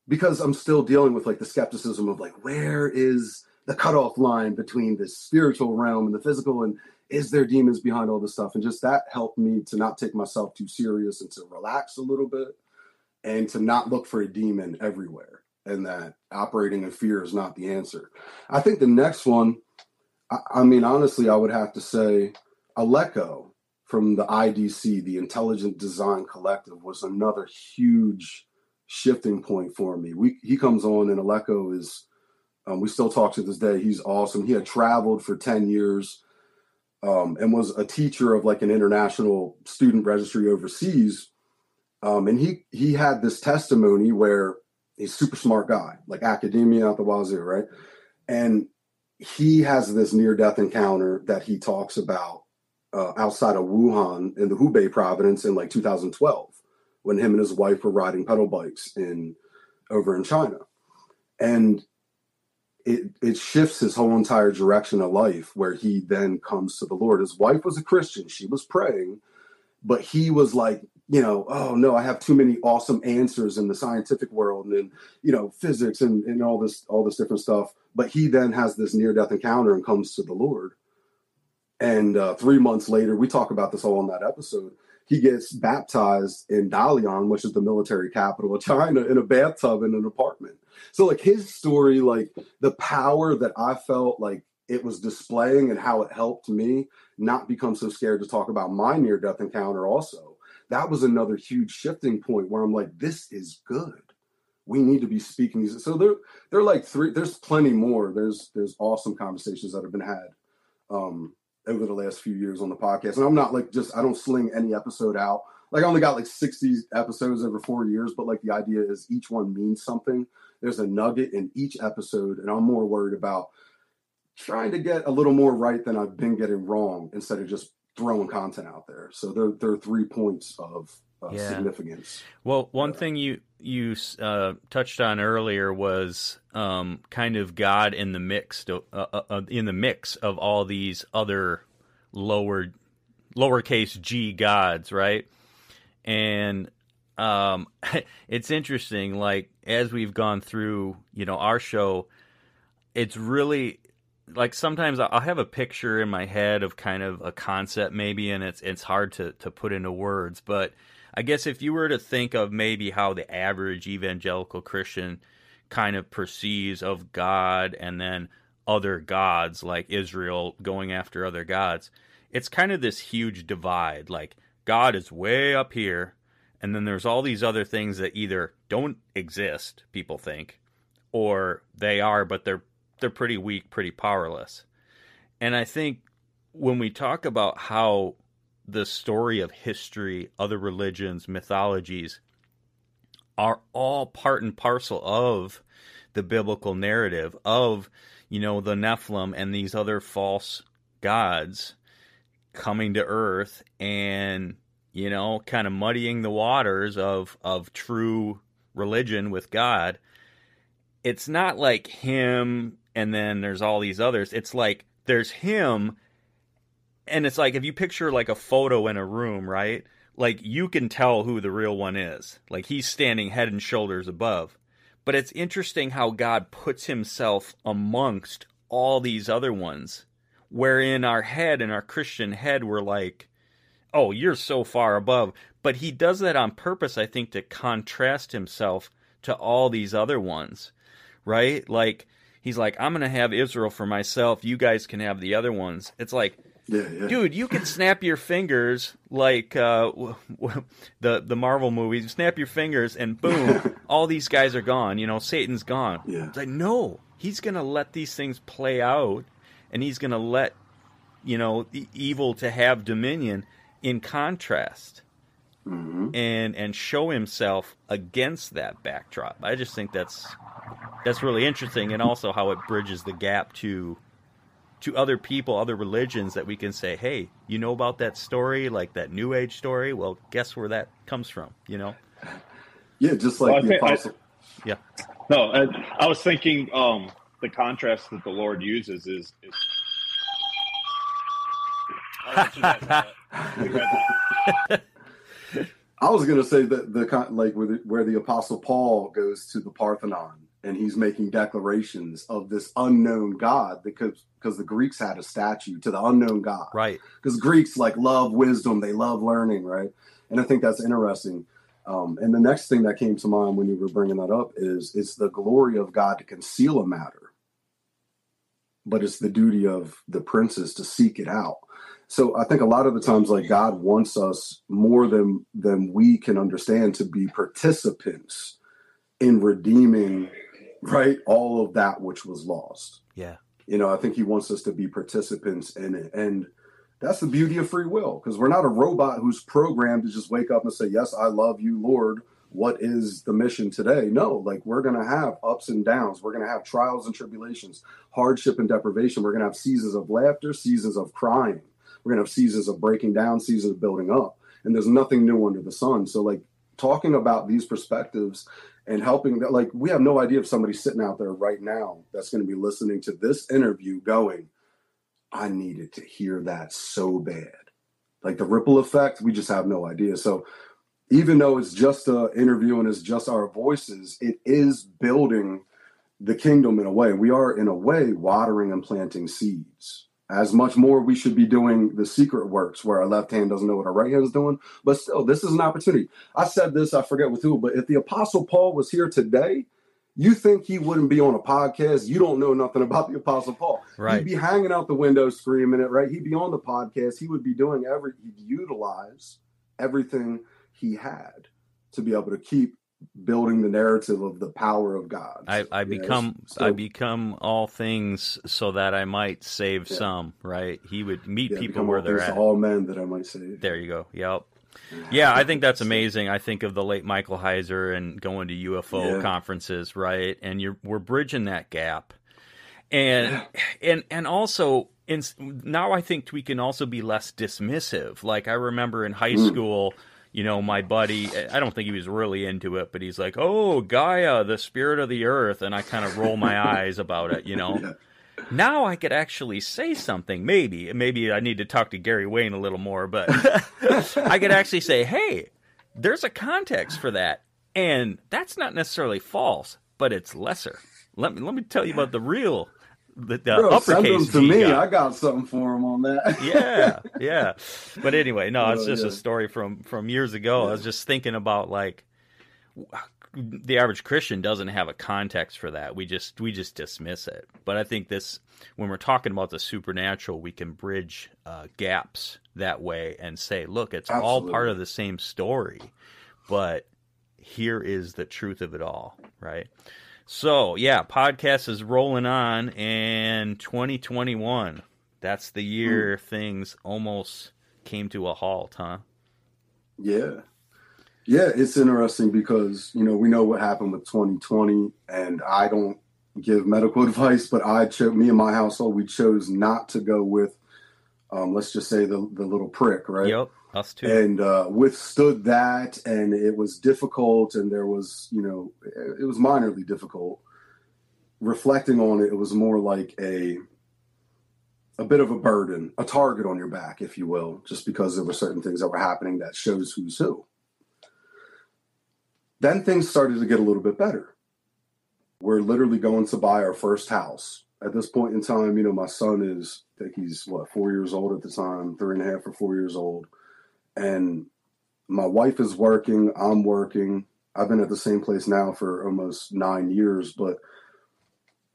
because i'm still dealing with like the skepticism of like where is the cutoff line between the spiritual realm and the physical and is there demons behind all this stuff? And just that helped me to not take myself too serious and to relax a little bit and to not look for a demon everywhere and that operating in fear is not the answer. I think the next one i, I mean honestly i would have to say aleko from the IDC, the Intelligent Design Collective, was another huge shifting point for me. We, he comes on, and Aleko is, um, we still talk to this day. He's awesome. He had traveled for 10 years um, and was a teacher of like an international student registry overseas. Um, and he he had this testimony where he's super smart guy, like academia out the wazoo, right? And he has this near death encounter that he talks about uh, outside of Wuhan in the Hubei province in like 2012 when him and his wife were riding pedal bikes in over in China. And it it shifts his whole entire direction of life where he then comes to the Lord. His wife was a Christian, she was praying, but he was like, you know, oh no, I have too many awesome answers in the scientific world and in, you know, physics and, and all this all this different stuff. But he then has this near death encounter and comes to the Lord and uh, three months later, we talk about this all in that episode. He gets baptized in Dalian, which is the military capital of China, in a bathtub in an apartment. So, like his story, like the power that I felt like it was displaying and how it helped me not become so scared to talk about my near death encounter, also. That was another huge shifting point where I'm like, this is good. We need to be speaking these. So there, there are like three. There's plenty more. There's there's awesome conversations that have been had um, over the last few years on the podcast. And I'm not like just I don't sling any episode out. Like I only got like 60 episodes over four years, but like the idea is each one means something. There's a nugget in each episode, and I'm more worried about trying to get a little more right than I've been getting wrong instead of just throwing content out there. So there, there are three points of uh, yeah. significance. Well, one thing you you uh, touched on earlier was um, kind of God in the mix uh, uh, uh, in the mix of all these other lower lowercase g gods, right? And um, it's interesting. Like as we've gone through, you know, our show, it's really like sometimes I'll have a picture in my head of kind of a concept maybe, and it's it's hard to to put into words, but I guess if you were to think of maybe how the average evangelical Christian kind of perceives of God and then other gods, like Israel going after other gods. It's kind of this huge divide. Like God is way up here, and then there's all these other things that either don't exist, people think, or they are, but they're they're pretty weak, pretty powerless. And I think when we talk about how the story of history, other religions, mythologies are all part and parcel of the biblical narrative of, you know, the Nephilim and these other false gods coming to earth and, you know, kind of muddying the waters of of true religion with God. It's not like him and then there's all these others. It's like there's him and it's like if you picture like a photo in a room, right? Like you can tell who the real one is. Like he's standing head and shoulders above. But it's interesting how God puts himself amongst all these other ones. Where in our head, in our Christian head, we're like, oh, you're so far above. But he does that on purpose, I think, to contrast himself to all these other ones, right? Like, he's like, I'm going to have Israel for myself. You guys can have the other ones. It's like, Yeah, yeah. dude, you can snap your fingers like uh, the the Marvel movies. Snap your fingers, and boom, all these guys are gone. You know, Satan's gone. Yeah. It's like no, he's gonna let these things play out, and he's gonna let you know the evil to have dominion. In contrast, Mm-hmm. and and show himself against that backdrop. I just think that's that's really interesting, and also how it bridges the gap to to other people, other religions that we can say, hey, you know about that story, like that New Age story? Well, guess where that comes from? You know? Yeah, just like Well, the think- I- Yeah. No, I, I was thinking um, the contrast that the Lord uses is. is I'll let you guys have it. You guys have it. I was gonna say that the con- like where the, where the apostle Paul goes to the Parthenon and he's making declarations of this unknown God because because the Greeks had a statue to the unknown God. Right. because Greeks like love wisdom, they love learning, right? And I think that's interesting. Um, and the next thing that came to mind when you were bringing that up is it's the glory of God to conceal a matter, but it's the duty of the princes to seek it out. So I think a lot of the times, like God wants us more than than we can understand to be participants in redeeming, right, all of that which was lost. Yeah. you know i think he wants us to be participants in it. And that's the beauty of free will because we're not a robot who's programmed to just wake up and say yes i love you lord. What is the mission today? No like we're going to have ups and downs. We're going to have trials and tribulations hardship and deprivation. We're going to have seasons of laughter seasons of crying. We're going to have seasons of breaking down seasons of building up. And there's nothing new under the sun. So like talking about these perspectives and helping that like we have no idea if somebody's sitting out there right now that's going to be listening to this interview going i needed to hear that so bad. Like the ripple effect we just have no idea. So even though it's just a interview and it's just our voices it is building the kingdom in a way. We are in a way watering and planting seeds as much more we should be doing the secret works where our left hand doesn't know what our right hand is doing but still this is an opportunity I said this, I forget with who, but if the Apostle Paul was here today, you think he wouldn't be on a podcast? You don't know nothing about the Apostle Paul. Right. He'd be hanging out the window screaming it, right? He'd be on the podcast. He would be doing every, he'd utilize everything he had to be able to keep building the narrative of the power of God. I, I become So- I become all things so that I might save Yeah. some, right? He would meet yeah, people where they're at. all men that I might save. There you go. Yep. Yeah, I think that's amazing. I think of the late Michael Heiser and going to UFO Yeah. conferences, right? And you're we're bridging that gap, and and and also in now I think we can also be less dismissive. Like I remember in high Mm. school, you know, my buddy. I don't think he was really into it, but he's like, "Oh, Gaia, the spirit of the earth," and I kind of roll my eyes about it, you know. Yeah. Now I could actually say something. Maybe, maybe I need to talk to Gary Wayne a little more, but I could actually say, "Hey, there's a context for that, and that's not necessarily false, but it's lesser." Let me let me tell you about the real, the, the Bro, send them uppercase to me. guy. I got something for him on that. yeah, yeah. But anyway, no, it's Oh, just yeah. a story from from years ago. I was just thinking about like the average Christian doesn't have a context for that. We just we just dismiss it. But I think this when we're talking about the supernatural, we can bridge uh, gaps that way and say, look, it's Absolutely. all part of the same story, but here is the truth of it all, right? So yeah, podcast is rolling on, and 2021. That's the year mm. things almost came to a halt, huh? Yeah. Yeah, it's interesting because, you know, we know what happened with 2020 and I don't give medical advice, but I chose me and my household, we chose not to go with um, let's just say the the little prick, right? Yep, us too. And uh, withstood that, and it was difficult, and there was, you know, it was minorly difficult. Reflecting on it, it was more like a a bit of a burden, a target on your back, if you will, just because there were certain things that were happening that shows who's who. Then things started to get a little bit better. We're literally going to buy our first house. At this point in time, you know, my son is, I think he's what, four years old at the time, three and a half or four years old. And my wife is working, I'm working. I've been at the same place now for almost nine years, but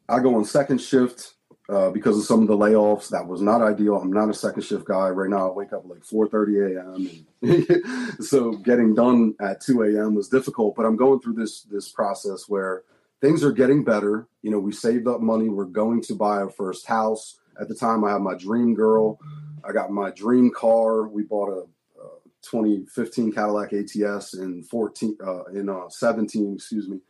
I go on second shift uh, because of some of the layoffs. That was not ideal. I'm not a second shift guy right now. I wake up like 4:30 a.m. so getting done at 2 a.m. was difficult. But I'm going through this this process where things are getting better. You know, we saved up money. We're going to buy our first house. At the time, I had my dream girl. I got my dream car. We bought a, a 2015 Cadillac ATS in 14 uh, in uh, 17, excuse me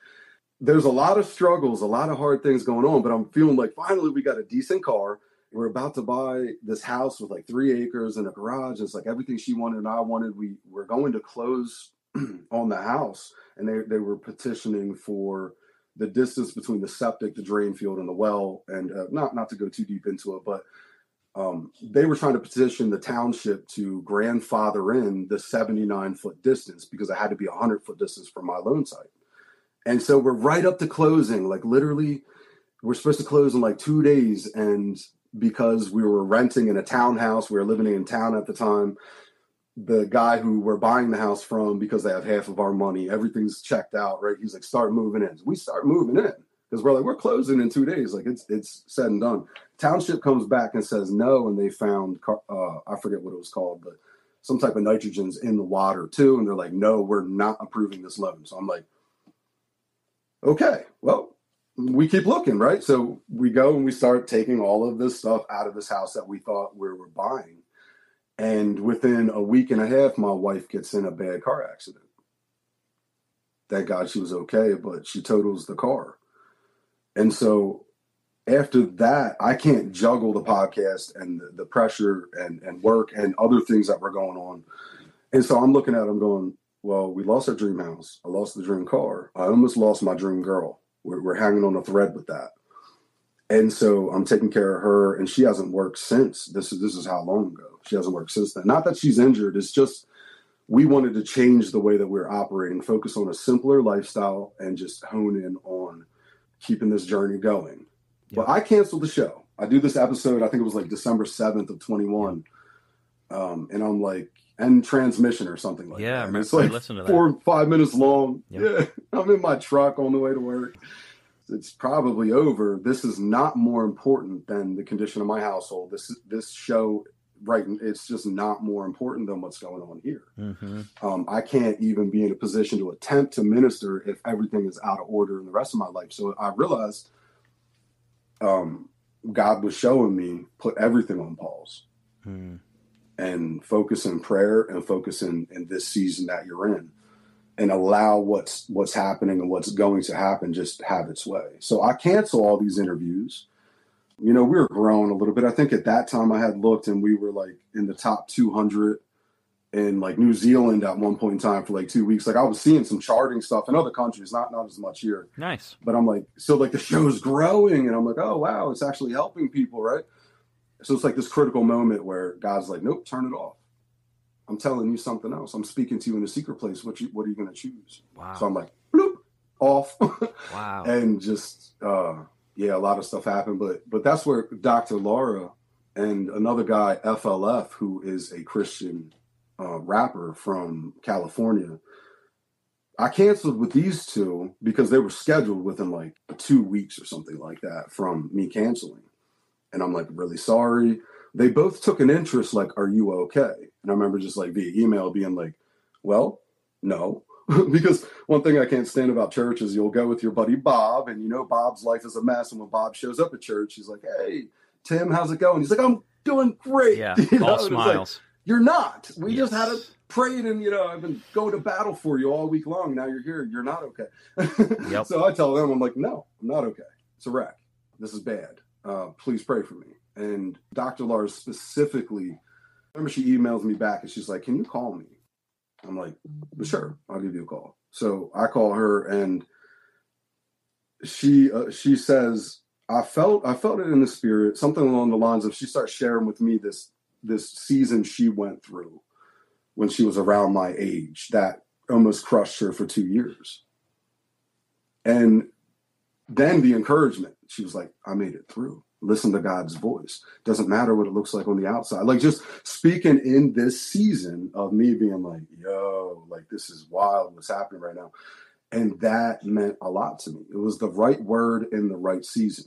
there's a lot of struggles, a lot of hard things going on, but I'm feeling like finally we got a decent car. We're about to buy this house with like three acres and a garage. It's like everything she wanted and I wanted. We were going to close on the house, and they they were petitioning for the distance between the septic, the drain field, and the well. And uh, not not to go too deep into it, but um, they were trying to petition the township to grandfather in the 79 foot distance because it had to be 100 foot distance from my loan site. And so we're right up to closing. Like literally, we're supposed to close in like two days. And because we were renting in a townhouse, we were living in town at the time. The guy who we're buying the house from, because they have half of our money, everything's checked out, right? He's like, start moving in. We start moving in because we're like, we're closing in two days. Like it's it's said and done. Township comes back and says no, and they found uh, I forget what it was called, but some type of nitrogens in the water too, and they're like, no, we're not approving this loan. So I'm like, okay, well, we keep looking, right? So we go and we start taking all of this stuff out of this house that we thought we were buying. And within a week and a half, my wife gets in a bad car accident. Thank God she was okay, but she totals the car. And so after that, I can't juggle the podcast and the, the pressure and, and work and other things that were going on. And so I'm looking at them going, well, we lost our dream house. I lost the dream car. I almost lost my dream girl. We're, we're hanging on a thread with that. And so I'm taking care of her, and she hasn't worked since. This is this is how long ago she hasn't worked since then. Not that she's injured. It's just we wanted to change the way that we're operating, focus on a simpler lifestyle, and just hone in on keeping this journey going. Yeah. But I canceled the show. I do this episode. I think it was like December seventh of twenty one, um, and I'm like, and transmission or something like that. yeah, that. it's like listen to four five minutes long. Yep. Yeah, I'm in my truck on the way to work. It's probably over. This is not more important than the condition of my household. This this show, right? It's just not more important than what's going on here. Mm-hmm. Um, I can't even be in a position to attempt to minister if everything is out of order in the rest of my life. So I realized, um, God was showing me put everything on pause. Mm and focus in prayer and focus in, in this season that you're in and allow what's what's happening and what's going to happen just have its way. So I cancel all these interviews. You know, we were growing a little bit. I think at that time I had looked and we were like in the top 200 in like New Zealand at one point in time for like two weeks. Like I was seeing some charting stuff in other countries, not not as much here. Nice. But I'm like, so like the show's growing and I'm like, oh wow, it's actually helping people, right? So it's like this critical moment where God's like, nope, turn it off. I'm telling you something else. I'm speaking to you in a secret place. What you what are you gonna choose? Wow. So I'm like, bloop, off. wow. And just uh yeah, a lot of stuff happened. But but that's where Dr. Laura and another guy, FLF, who is a Christian uh, rapper from California, I canceled with these two because they were scheduled within like two weeks or something like that from me canceling. And I'm like, really sorry. They both took an interest, like, are you okay? And I remember just like via email being like, well, no. because one thing I can't stand about church is you'll go with your buddy Bob, and you know Bob's life is a mess. And when Bob shows up at church, he's like, "Hey, Tim, how's it going?" He's like, "I'm doing great." Yeah, you know? all smiles. Like, you're not. We Yes. just had a prayed, and you know, I've been going to battle for you all week long. Now you're here. You're not okay. Yep. So I tell them, I'm like, "No, I'm not okay. It's a wreck. This is bad. Uh, please pray for me." And Dr. Lars specifically, remember, she emails me back, and she's like, "Can you call me?" I'm like, "Well, sure, I'll give you a call. So I call her and she uh, she says, I felt I felt it in the spirit, something along the lines of she starts sharing with me this this season she went through when she was around my age that almost crushed her for two years. And then the encouragement, she was like, I made it through. Listen to God's voice. Doesn't matter what it looks like on the outside. Like just speaking in this season of me being like, yo, like this is wild what's happening right now. And that meant a lot to me. It was the right word in the right season.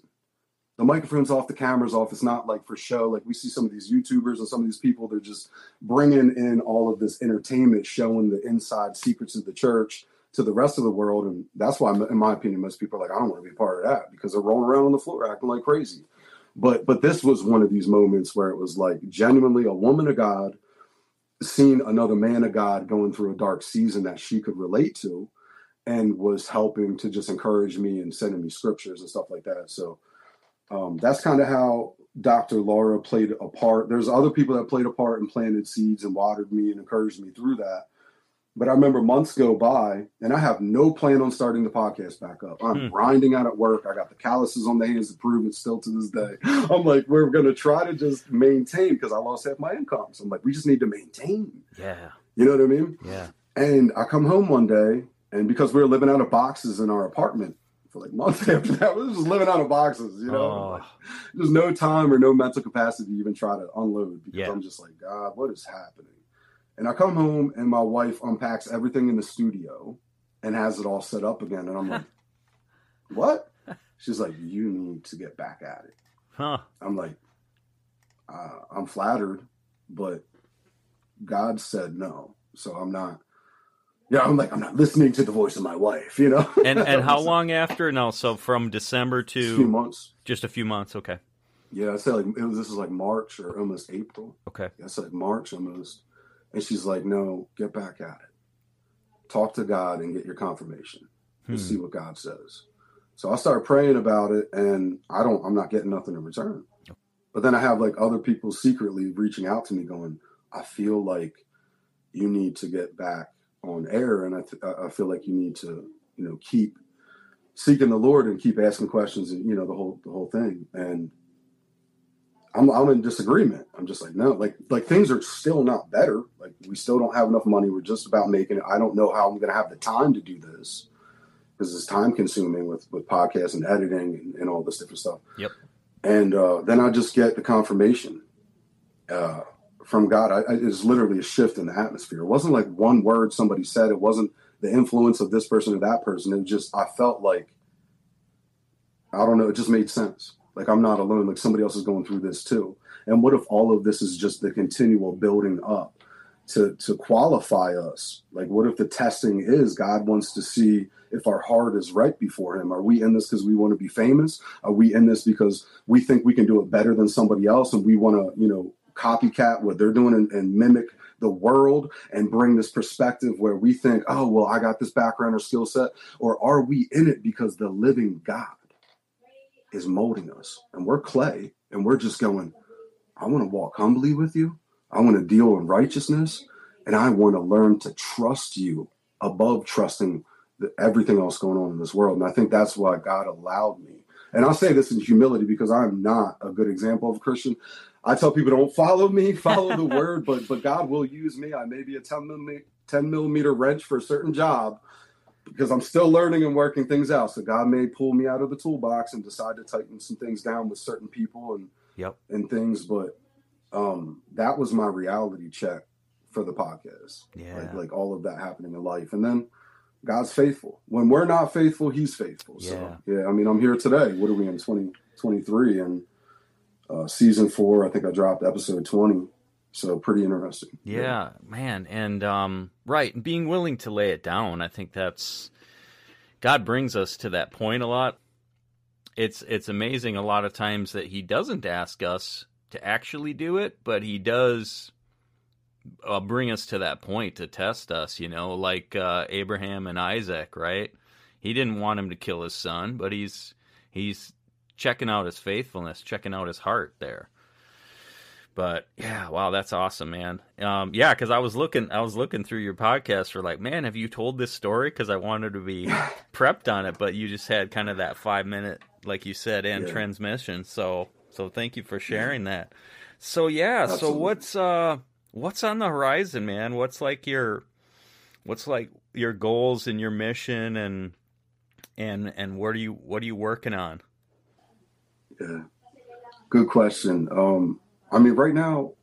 The microphone's off, the camera's off. It's not like for show. Like we see some of these YouTubers and some of these people, they're just bringing in all of this entertainment, showing the inside secrets of the church to the rest of the world. And that's why, in my opinion, most people are like, I don't want to be a part of that because they're rolling around on the floor acting like crazy. But but this was one of these moments where it was like genuinely a woman of God seeing another man of God going through a dark season that she could relate to and was helping to just encourage me and sending me scriptures and stuff like that. So um, that's kind of how Dr. Laura played a part. There's other people that played a part and planted seeds and watered me and encouraged me through that. But I remember months go by, and I have no plan on starting the podcast back up. I'm Hmm. grinding out at work. I got the calluses on the hands to prove it still to this day. I'm like, we're going to try to just maintain because I lost half my income. So I'm like, we just need to maintain. Yeah, You know what I mean? yeah. And I come home one day, and because we were living out of boxes in our apartment for like months after that, we were just living out of boxes, you know? Oh, Like, there's no time or no mental capacity to even try to unload because Yeah. I'm just like, God, what is happening? And I come home and my wife unpacks everything in the studio and has it all set up again. And I'm like, what? She's like, you need to get back at it. huh. I'm like, uh, I'm flattered, but God said no. So I'm not, yeah, I'm like, I'm not listening to the voice of my wife, you know? And and how long after? No, so from December A few to months. just a few months. Okay, Yeah, I said like it was, this is like March or almost April. okay. I said March almost. And she's like, no, get back at it. Talk to God and get your confirmation. and Hmm. see what God says. So I start praying about it and I don't, I'm not getting nothing in return. But then I have like other people secretly reaching out to me going, I feel like you need to get back on air. And I, th- I feel like you need to, you know, keep seeking the Lord and keep asking questions and, you know, the whole, the whole thing. And I'm, I'm in disagreement. I'm just like, no, like, like things are still not better. Like we still don't have enough money. We're just about making it. I don't know how I'm going to have the time to do this because it's time consuming with, with podcasts and editing and, and all this different stuff. Yep. And uh, then I just get the confirmation uh, from God. I, I, it's literally a shift in the atmosphere. It wasn't like one word somebody said. It wasn't the influence of this person or that person. It was just I felt like I don't know. It just made sense. Like I'm not alone. Like somebody else is going through this too. And what if all of this is just the continual building up to to qualify us? Like what if the testing is God wants to see if our heart is right before Him? Are we in this because we want to be famous? Are we in this because we think we can do it better than somebody else and we want to, you know, copycat what they're doing and, and mimic the world and bring this perspective where we think, oh, well, I got this background or skill set? Or are we in it because the living God is molding us and we're clay and we're just going, I want to walk humbly with you. I want to deal in righteousness and I want to learn to trust you above trusting the, everything else going on in this world. And I think that's why God allowed me. And I'll say this in humility because I'm not a good example of a Christian. I tell people don't follow me, follow the word, but but God will use me. I may be a 10 millimeter, 10 millimeter wrench for a certain job because I'm still learning and working things out. So God may pull me out of the toolbox and decide to tighten some things down with certain people and Yep. and things. But um that was my reality check for the podcast. Yeah. Like like all of that happening in life. And then God's faithful. When we're not faithful, He's faithful. Yeah. So yeah, I mean, I'm here today. What are we in 2023 and uh, season four? I think I dropped episode 20. So pretty interesting. Yeah, man, and um, right, and being willing to lay it down. I think that's God brings us to that point a lot. It's it's amazing a lot of times that He doesn't ask us to actually do it, but He does uh, bring us to that point to test us. You know, like uh, Abraham and Isaac, right? He didn't want him to kill his son, but he's he's checking out his faithfulness, checking out his heart there. But yeah, wow, that's awesome, man. Um, yeah, because I was looking, I was looking through your podcast for like, man, have you told this story? Because I wanted to be prepped on it, but you just had kind of that five minute, like you said, and Yeah. transmission. So, so thank you for sharing that. So yeah, so what's uh, what's on the horizon, man? What's like your, what's like your goals and your mission, and and and what are you what are you working on? Yeah. Good question. Um, I mean, right now,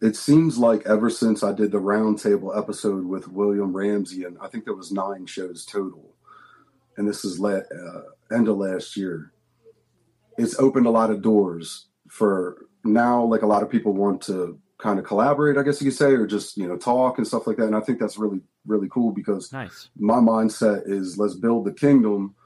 it seems like ever since I did the roundtable episode with William Ramsey, and I think there was nine shows total, and this is la- uh, end of last year. It's opened a lot of doors for now. Like a lot of people want to kind of collaborate, I guess you could say, or just you know talk and stuff like that. And I think that's really really cool because Nice. my mindset is let's build the kingdom.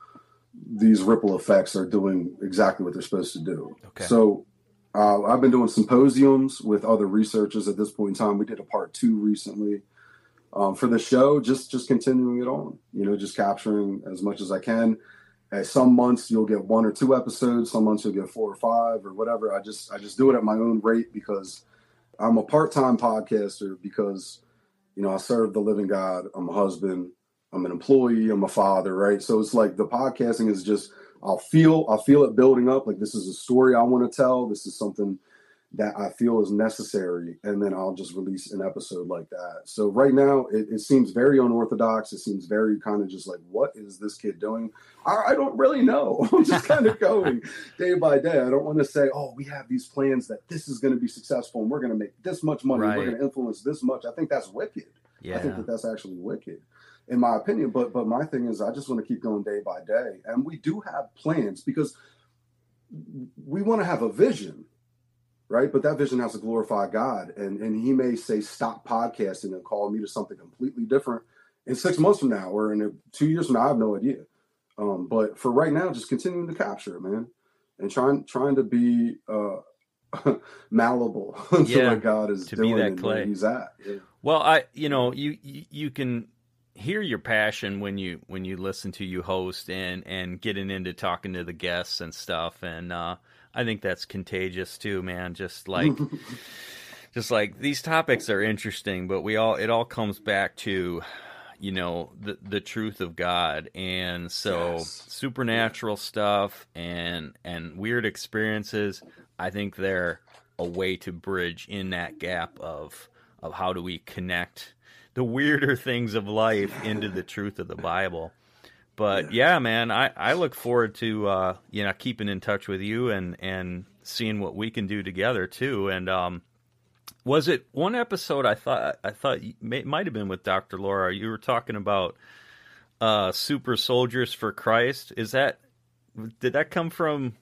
These ripple effects are doing exactly what they're supposed to do. Okay. So uh, I've been doing symposiums with other researchers at this point in time. We did a part two recently um, for the show, just just continuing it on. You know, just capturing as much as I can. At some months you'll get one or two episodes. Some months you'll get four or five or whatever. I just I just do it at my own rate because I'm a part time podcaster because you know I serve the living God. I'm a husband. I'm an employee. I'm a father. Right. So it's like the podcasting is just I'll feel I'll feel it building up. Like this is a story I want to tell. This is something that I feel is necessary, and then I'll just release an episode like that. So right now, it, it seems very unorthodox. It seems very kind of just like, what is this kid doing? I, I don't really know. I'm just kind of going day by day. I don't want to say, oh, we have these plans that this is going to be successful and we're going to make this much money. Right. We're going to influence this much. I think that's wicked. Yeah. I think that that's actually wicked, in my opinion. But but my thing is, I just want to keep going day by day, and we do have plans because we want to have a vision, right? But that vision has to glorify God, and and He may say stop podcasting and call me to something completely different in six months from now or in two years from now. I have no idea. Um, but for right now, just continuing to capture it, man, and trying trying to be uh, malleable to Yeah, what God is to be doing that and where clay. He's at. Yeah. Well, I you know you you can hear your passion when you when you listen to you host and and getting into talking to the guests and stuff, and uh, I think that's contagious too, man. Just like just like these topics are interesting, but we all it all comes back to you know the the truth of God, and so Yes. supernatural stuff and and weird experiences. I think they're a way to bridge in that gap of of how do we connect the weirder things of life into the truth of the Bible. But yeah, man, I, I look forward to uh, you know keeping in touch with you and and seeing what we can do together too. And um, was it one episode? I thought I thought might have been with Dr. Laura. You were talking about uh, super soldiers for Christ. Is that did that come from?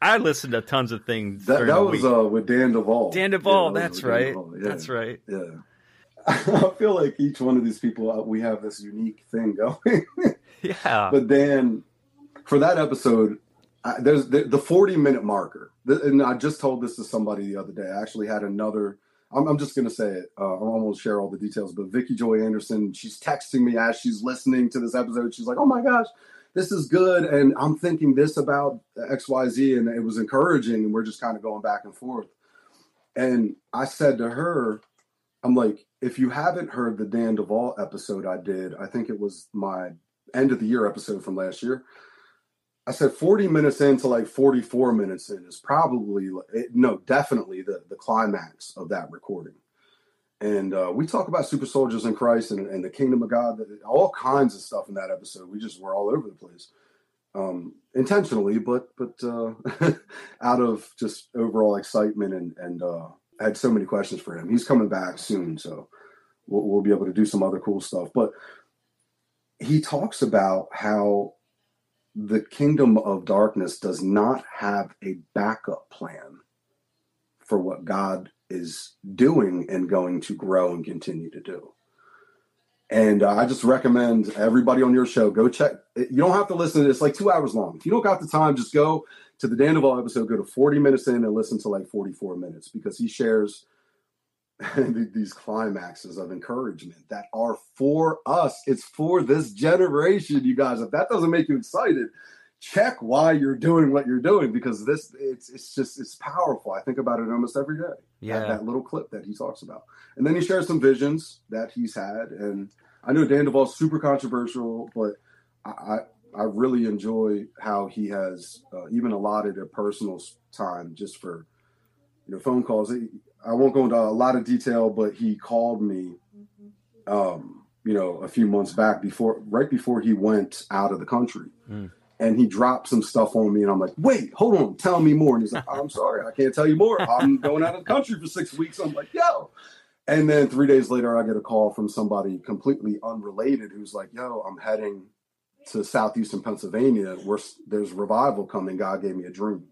I listened to tons of things. That, that was uh, with Dan Duval. Dan Yeah, Duval. that that's right. Duval, yeah. That's right. Yeah. I feel like each one of these people, uh, we have this unique thing going. Yeah. but then for that episode, I, there's the, the 40 minute marker. And I just told this to somebody the other day. I actually had another. I'm, I'm just going to say it. Uh, I won't share all the details, but Vicky Joy Anderson, she's texting me as she's listening to this episode. She's like, oh my gosh, this is good. And I'm thinking this about XYZ. And it was encouraging. And we're just kind of going back and forth. And I said to her, I'm like, if you haven't heard the Dan Duval episode I did, I think it was my end of the year episode from last year. I said 40 minutes into like 44 minutes in is probably it, no, definitely the the climax of that recording. And uh, we talk about super soldiers in Christ and, and the kingdom of God, all kinds of stuff in that episode. We just were all over the place, um, intentionally, but but uh, out of just overall excitement and and uh, I had so many questions for him. He's coming back soon, so we'll, we'll be able to do some other cool stuff. But he talks about how the kingdom of darkness does not have a backup plan for what God is doing and going to grow and continue to do. And uh, I just recommend everybody on your show go check. You don't have to listen to this like two hours long. If you don't got the time, just go to the Dan Duval episode. Go to forty minutes in and listen to like forty four minutes because he shares these climaxes of encouragement that are for us. It's for this generation, you guys. If that doesn't make you excited, check why you're doing what you're doing because this it's it's just it's powerful. I think about it almost every day. Yeah, that, that little clip that he talks about, and then he shares some visions that he's had, and I know Dan Duval's super controversial, but I, I really enjoy how he has uh, even allotted a personal time just for you know phone calls. I won't go into a lot of detail, but he called me, um, you know, a few months back before, right before he went out of the country, mm. and he dropped some stuff on me, and I'm like, wait, hold on, tell me more. And he's like, I'm sorry, I can't tell you more. I'm going out of the country for six weeks. I'm like, yo, and then three days later, I get a call from somebody completely unrelated who's like, "Yo, I'm heading to southeastern Pennsylvania where there's revival coming. God gave me a dream."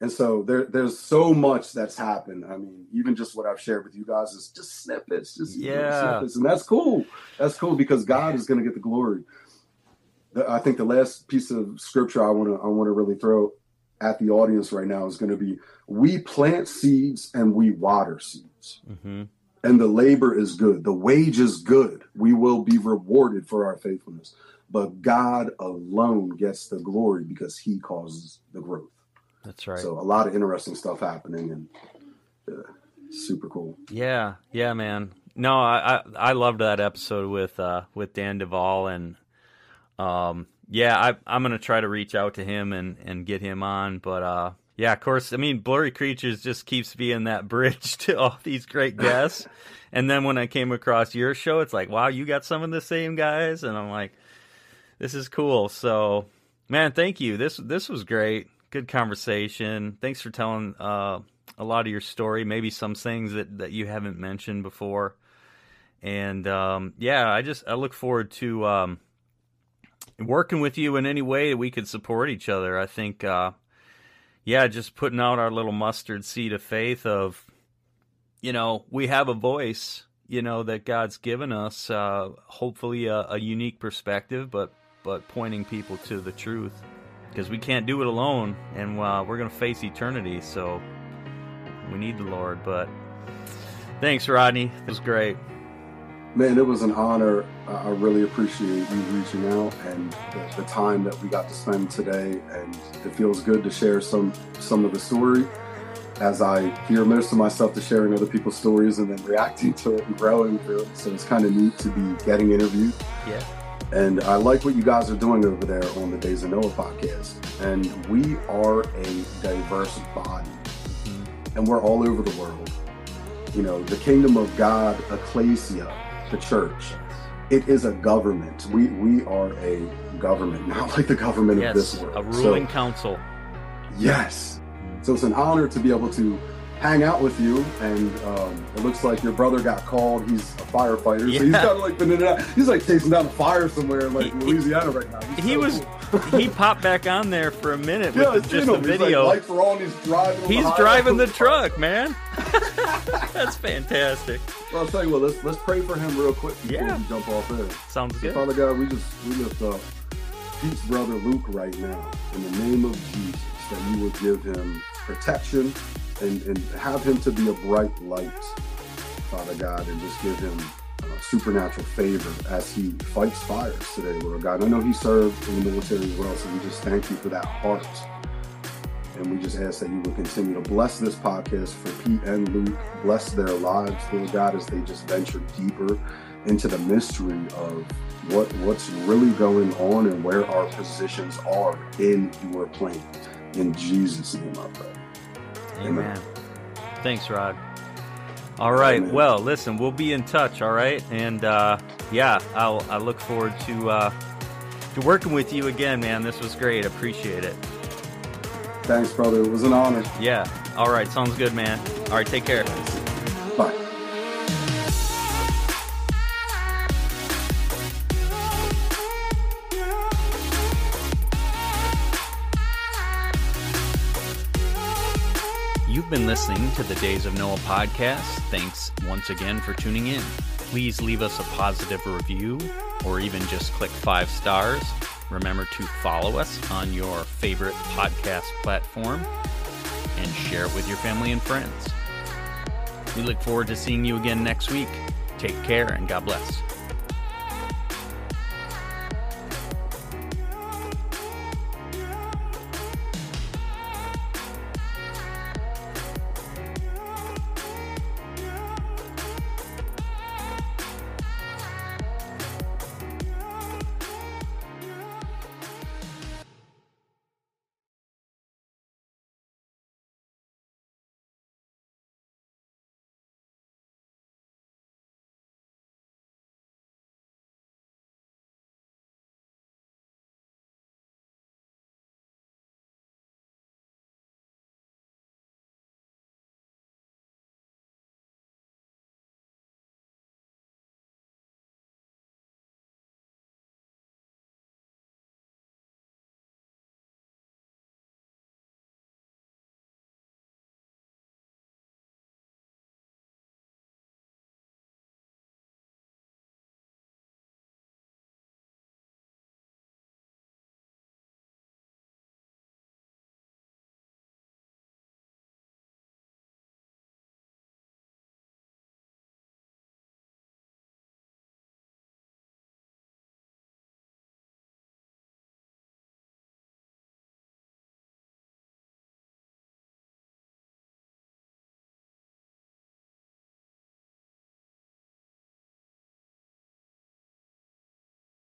And so there, there's so much that's happened. I mean, even just what I've shared with you guys is just snippets, just yeah, snippets, and that's cool. That's cool because God is going to get the glory. The, I think the last piece of scripture I want to I want to really throw at the audience right now is going to be: We plant seeds and we water seeds. Mm-hmm and the labor is good. The wage is good. We will be rewarded for our faithfulness. But God alone gets the glory because he causes the growth. That's right. So a lot of interesting stuff happening and uh, super cool. Yeah, yeah, man. No, I, I, I loved that episode with uh, with Dan Duval and um yeah, I I'm gonna try to reach out to him and, and get him on, but uh yeah, of course. I mean, Blurry Creatures just keeps being that bridge to all these great guests. and then when I came across your show, it's like, wow, you got some of the same guys, and I'm like, this is cool. So, man, thank you. This this was great. Good conversation. Thanks for telling uh, a lot of your story. Maybe some things that that you haven't mentioned before. And um, yeah, I just I look forward to um, working with you in any way that we could support each other. I think. Uh, yeah, just putting out our little mustard seed of faith of, you know, we have a voice, you know, that God's given us, uh, hopefully a, a unique perspective, but but pointing people to the truth, because we can't do it alone, and uh, we're gonna face eternity, so we need the Lord. But thanks, Rodney. It was great. Man, it was an honor. I really appreciate you reaching out and the, the, time that we got to spend today. And it feels good to share some some of the story as I hear most of myself to sharing other people's stories and then reacting to it and growing through it. So it's kind of neat to be getting interviewed. Yeah. And I like what you guys are doing over there on the Days of Noah podcast. And we are a diverse body, mm-hmm. and we're all over the world. You know, the kingdom of God, ecclesia, the church. It is a government. We we are a government, not like the government yes, of this world. A ruling so, council. Yes. So it's an honor to be able to hang out with you. And um, it looks like your brother got called. He's a firefighter, yeah. so he's kind of like been in and out. He's like chasing down a fire somewhere in like he, Louisiana right now. He's he so was cool. he popped back on there for a minute yeah, with just the video. Like, are on. He's driving. He's the driving the truck, man. That's fantastic. Well, I'll tell you what. Let's let's pray for him real quick before yeah. we jump off there. Sounds good. Father God, we just we lift up Pete's brother Luke right now in the name of Jesus that you will give him protection and, and have him to be a bright light, Father God, and just give him uh, supernatural favor as he fights fires today, Lord God. I know he served in the military as well, so we just thank you for that heart. And we just ask that you will continue to bless this podcast for Pete and Luke. Bless their lives, Lord God, as they just venture deeper into the mystery of what what's really going on and where our positions are in your plan. In Jesus' name I pray. Amen. Thanks, Rod. All right. Amen. Well, listen, we'll be in touch. All right, and uh, yeah, I'll I look forward to uh, to working with you again, man. This was great. Appreciate it. Thanks, brother. It was an honor. Yeah. All right. Sounds good, man. All right. Take care. Bye. Listening to the Days of Noah podcast. Thanks once again for tuning in. Please leave us a positive review or even just click five stars. Remember to follow us on your favorite podcast platform and share it with your family and friends. We look forward to seeing you again next week. Take care and God bless.